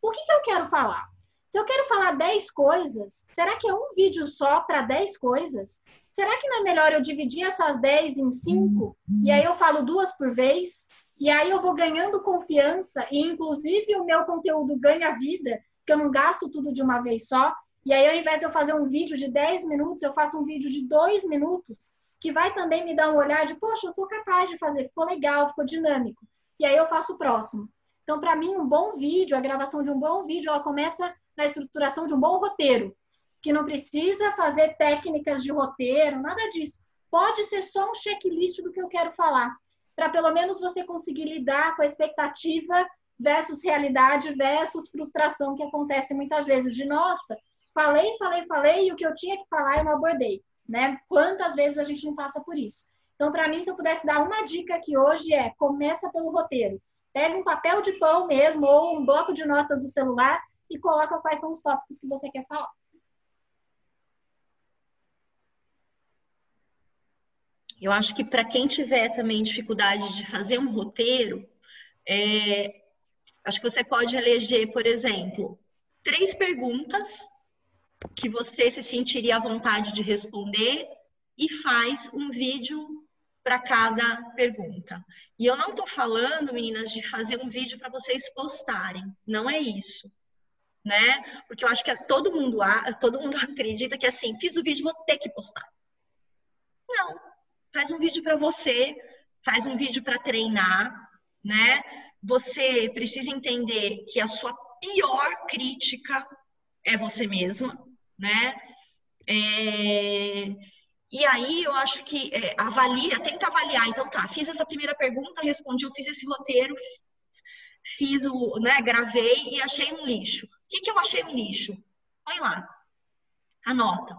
Speaker 3: O que, que eu quero falar? Se eu quero falar 10 coisas, será que é um vídeo só para 10 coisas? Será que não é melhor eu dividir essas 10 em 5 e aí eu falo duas por vez? E aí eu vou ganhando confiança e inclusive o meu conteúdo ganha vida, porque eu não gasto tudo de uma vez só. E aí ao invés de eu fazer um vídeo de 10 minutos, eu faço um vídeo de 2 minutos, que vai também me dar um olhar de, poxa, eu sou capaz de fazer, ficou legal, ficou dinâmico. E aí eu faço o próximo. Então, para mim, um bom vídeo, a gravação de um bom vídeo, ela começa na estruturação de um bom roteiro, que não precisa fazer técnicas de roteiro, nada disso. Pode ser só um checklist do que eu quero falar, para pelo menos você conseguir lidar com a expectativa versus realidade versus frustração que acontece muitas vezes de nossa, falei, falei, falei e o que eu tinha que falar eu não abordei, né? Quantas vezes a gente não passa por isso? Então, para mim, se eu pudesse dar uma dica aqui hoje é começa pelo roteiro. Pega um papel de pão mesmo ou um bloco de notas do celular e coloca quais são os tópicos que você quer falar.
Speaker 1: Eu acho que para quem tiver também dificuldade de fazer um roteiro, é, acho que você pode eleger, por exemplo, três perguntas que você se sentiria à vontade de responder e faz um vídeo para cada pergunta. E eu não estou falando, meninas, de fazer um vídeo para vocês postarem. Não é isso né? Porque eu acho que todo mundo, todo mundo acredita que assim, fiz o vídeo, vou ter que postar. Não. Faz um vídeo para você, faz um vídeo para treinar, né? Você precisa entender que a sua pior crítica é você mesma, né? É... E aí eu acho que é, avalia, tenta avaliar. Então tá, fiz essa primeira pergunta, respondi, eu fiz esse roteiro, fiz o, né, gravei e achei um lixo. O que, que eu achei um lixo? Põe lá, anota,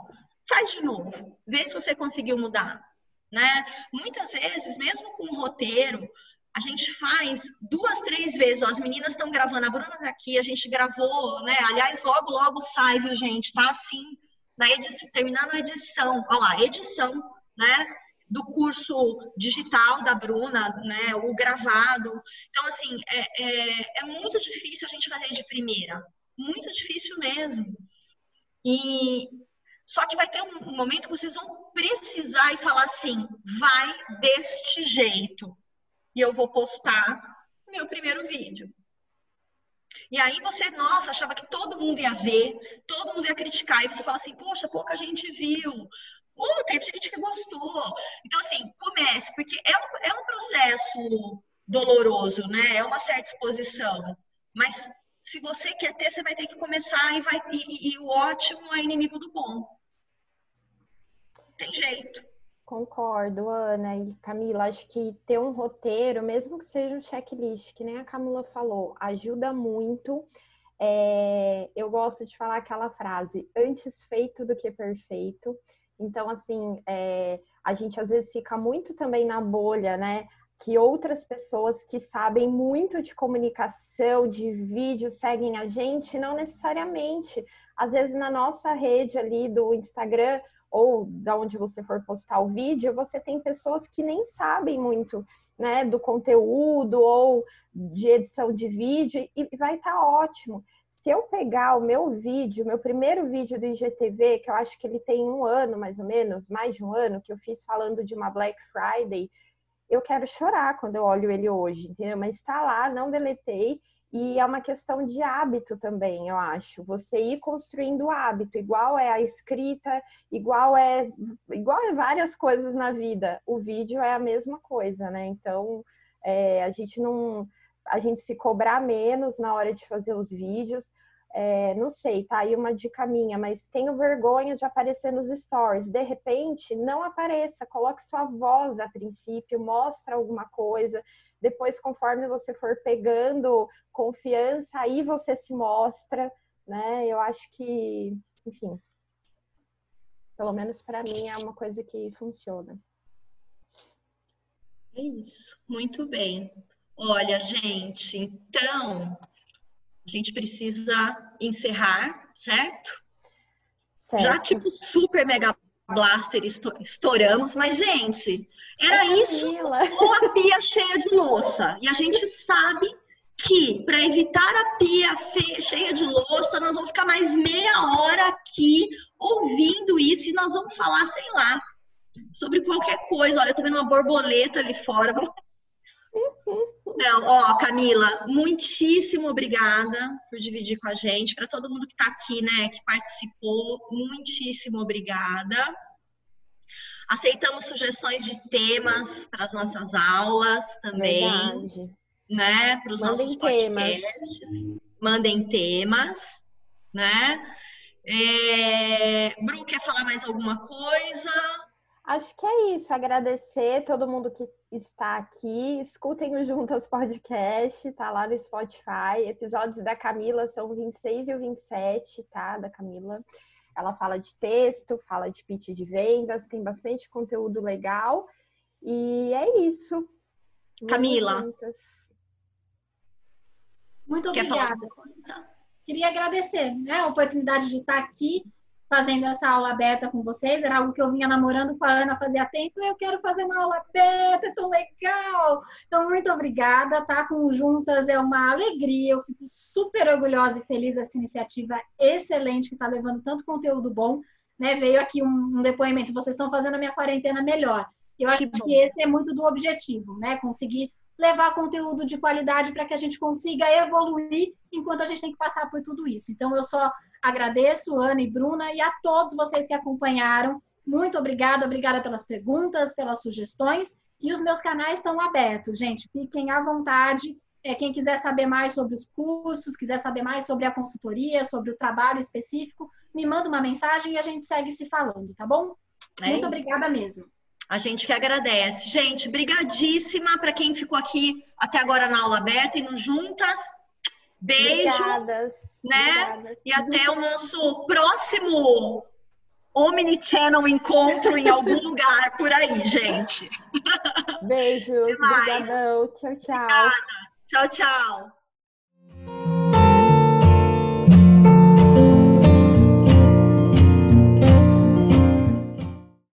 Speaker 1: faz de novo, vê se você conseguiu mudar, né? Muitas vezes, mesmo com o roteiro, a gente faz duas, três vezes. Ó, as meninas estão gravando, a Bruna tá aqui, a gente gravou, né? Aliás, logo, logo sai, viu, gente? Tá assim, na edição, terminando a edição, ó lá, edição, né? do curso digital da Bruna, né, o gravado. Então, assim, é, é, é, muito difícil a gente fazer de primeira, muito difícil mesmo. E só que vai ter um momento que vocês vão precisar e falar assim, vai deste jeito. E eu vou postar meu primeiro vídeo. E aí você, nossa, achava que todo mundo ia ver, todo mundo ia criticar, e você fala assim, poxa, pouca gente viu, ou teve gente que gostou. Então, assim, comece, porque é um, é um processo doloroso, né? É uma certa exposição. Mas se você quer ter, você vai ter que começar e, vai, e, e o ótimo é inimigo do bom. Tem jeito.
Speaker 2: Concordo, Ana e Camila. Acho que ter um roteiro, mesmo que seja um checklist, que nem a Camila falou, ajuda muito. É, eu gosto de falar aquela frase: antes feito do que perfeito. Então, assim, é, a gente às vezes fica muito também na bolha, né? Que outras pessoas que sabem muito de comunicação, de vídeo, seguem a gente, não necessariamente. Às vezes na nossa rede ali do Instagram ou da onde você for postar o vídeo, você tem pessoas que nem sabem muito, né, do conteúdo ou de edição de vídeo e vai estar tá ótimo se eu pegar o meu vídeo, meu primeiro vídeo do IGTV, que eu acho que ele tem um ano mais ou menos, mais de um ano, que eu fiz falando de uma Black Friday, eu quero chorar quando eu olho ele hoje, entendeu? Mas está lá, não deletei. E é uma questão de hábito também, eu acho. Você ir construindo o hábito, igual é a escrita, igual é igual é várias coisas na vida. O vídeo é a mesma coisa, né? Então, é, a gente não a gente se cobrar menos na hora de fazer os vídeos. É, não sei, tá aí uma dica minha, mas tenho vergonha de aparecer nos stories. De repente, não apareça, coloque sua voz a princípio, mostra alguma coisa. Depois, conforme você for pegando confiança, aí você se mostra, né? Eu acho que, enfim, pelo menos para mim é uma coisa que funciona.
Speaker 1: É isso, muito bem. Olha, gente, então a gente precisa encerrar, certo? certo. Já tipo super mega blaster estouramos, mas gente, era é isso ou a pia cheia de louça. E a gente sabe que, para evitar a pia cheia de louça, nós vamos ficar mais meia hora aqui ouvindo isso e nós vamos falar, sei lá, sobre qualquer coisa. Olha, eu tô vendo uma borboleta ali fora. Não, ó, Camila, muitíssimo obrigada por dividir com a gente. Para todo mundo que está aqui, né, que participou, muitíssimo obrigada. Aceitamos sugestões de temas para as nossas aulas também. Verdade. Né, para os nossos podcasts. Temas. Mandem temas, né? É... Bru, quer falar mais alguma coisa?
Speaker 2: Acho que é isso. Agradecer todo mundo que está aqui. Escutem o Juntas Podcast, tá lá no Spotify. Episódios da Camila são o 26 e o 27, tá? Da Camila. Ela fala de texto, fala de pitch de vendas, tem bastante conteúdo legal. E é isso.
Speaker 1: Camila.
Speaker 3: Muito obrigada. Queria agradecer né, a oportunidade de estar aqui fazendo essa aula aberta com vocês. Era algo que eu vinha namorando com a Ana fazia tempo. Eu quero fazer uma aula aberta, é tão legal. Então, muito obrigada. Tá com Juntas é uma alegria. Eu fico super orgulhosa e feliz dessa iniciativa excelente que está levando tanto conteúdo bom. Né? Veio aqui um, um depoimento. Vocês estão fazendo a minha quarentena melhor. Eu acho que, que esse é muito do objetivo, né? Conseguir levar conteúdo de qualidade para que a gente consiga evoluir enquanto a gente tem que passar por tudo isso. Então, eu só Agradeço Ana e Bruna e a todos vocês que acompanharam. Muito obrigada, obrigada pelas perguntas, pelas sugestões. E os meus canais estão abertos, gente. Fiquem à vontade. É, quem quiser saber mais sobre os cursos, quiser saber mais sobre a consultoria, sobre o trabalho específico, me manda uma mensagem e a gente segue se falando, tá bom? É Muito obrigada mesmo.
Speaker 1: A gente que agradece. Gente, brigadíssima para quem ficou aqui até agora na aula aberta e nos juntas. Beijo, Obrigadas. né? Obrigadas. E até o nosso próximo Omni Channel encontro em algum lugar por aí, gente.
Speaker 2: Beijos, obrigadão. Tchau, tchau. Obrigada.
Speaker 1: Tchau, tchau.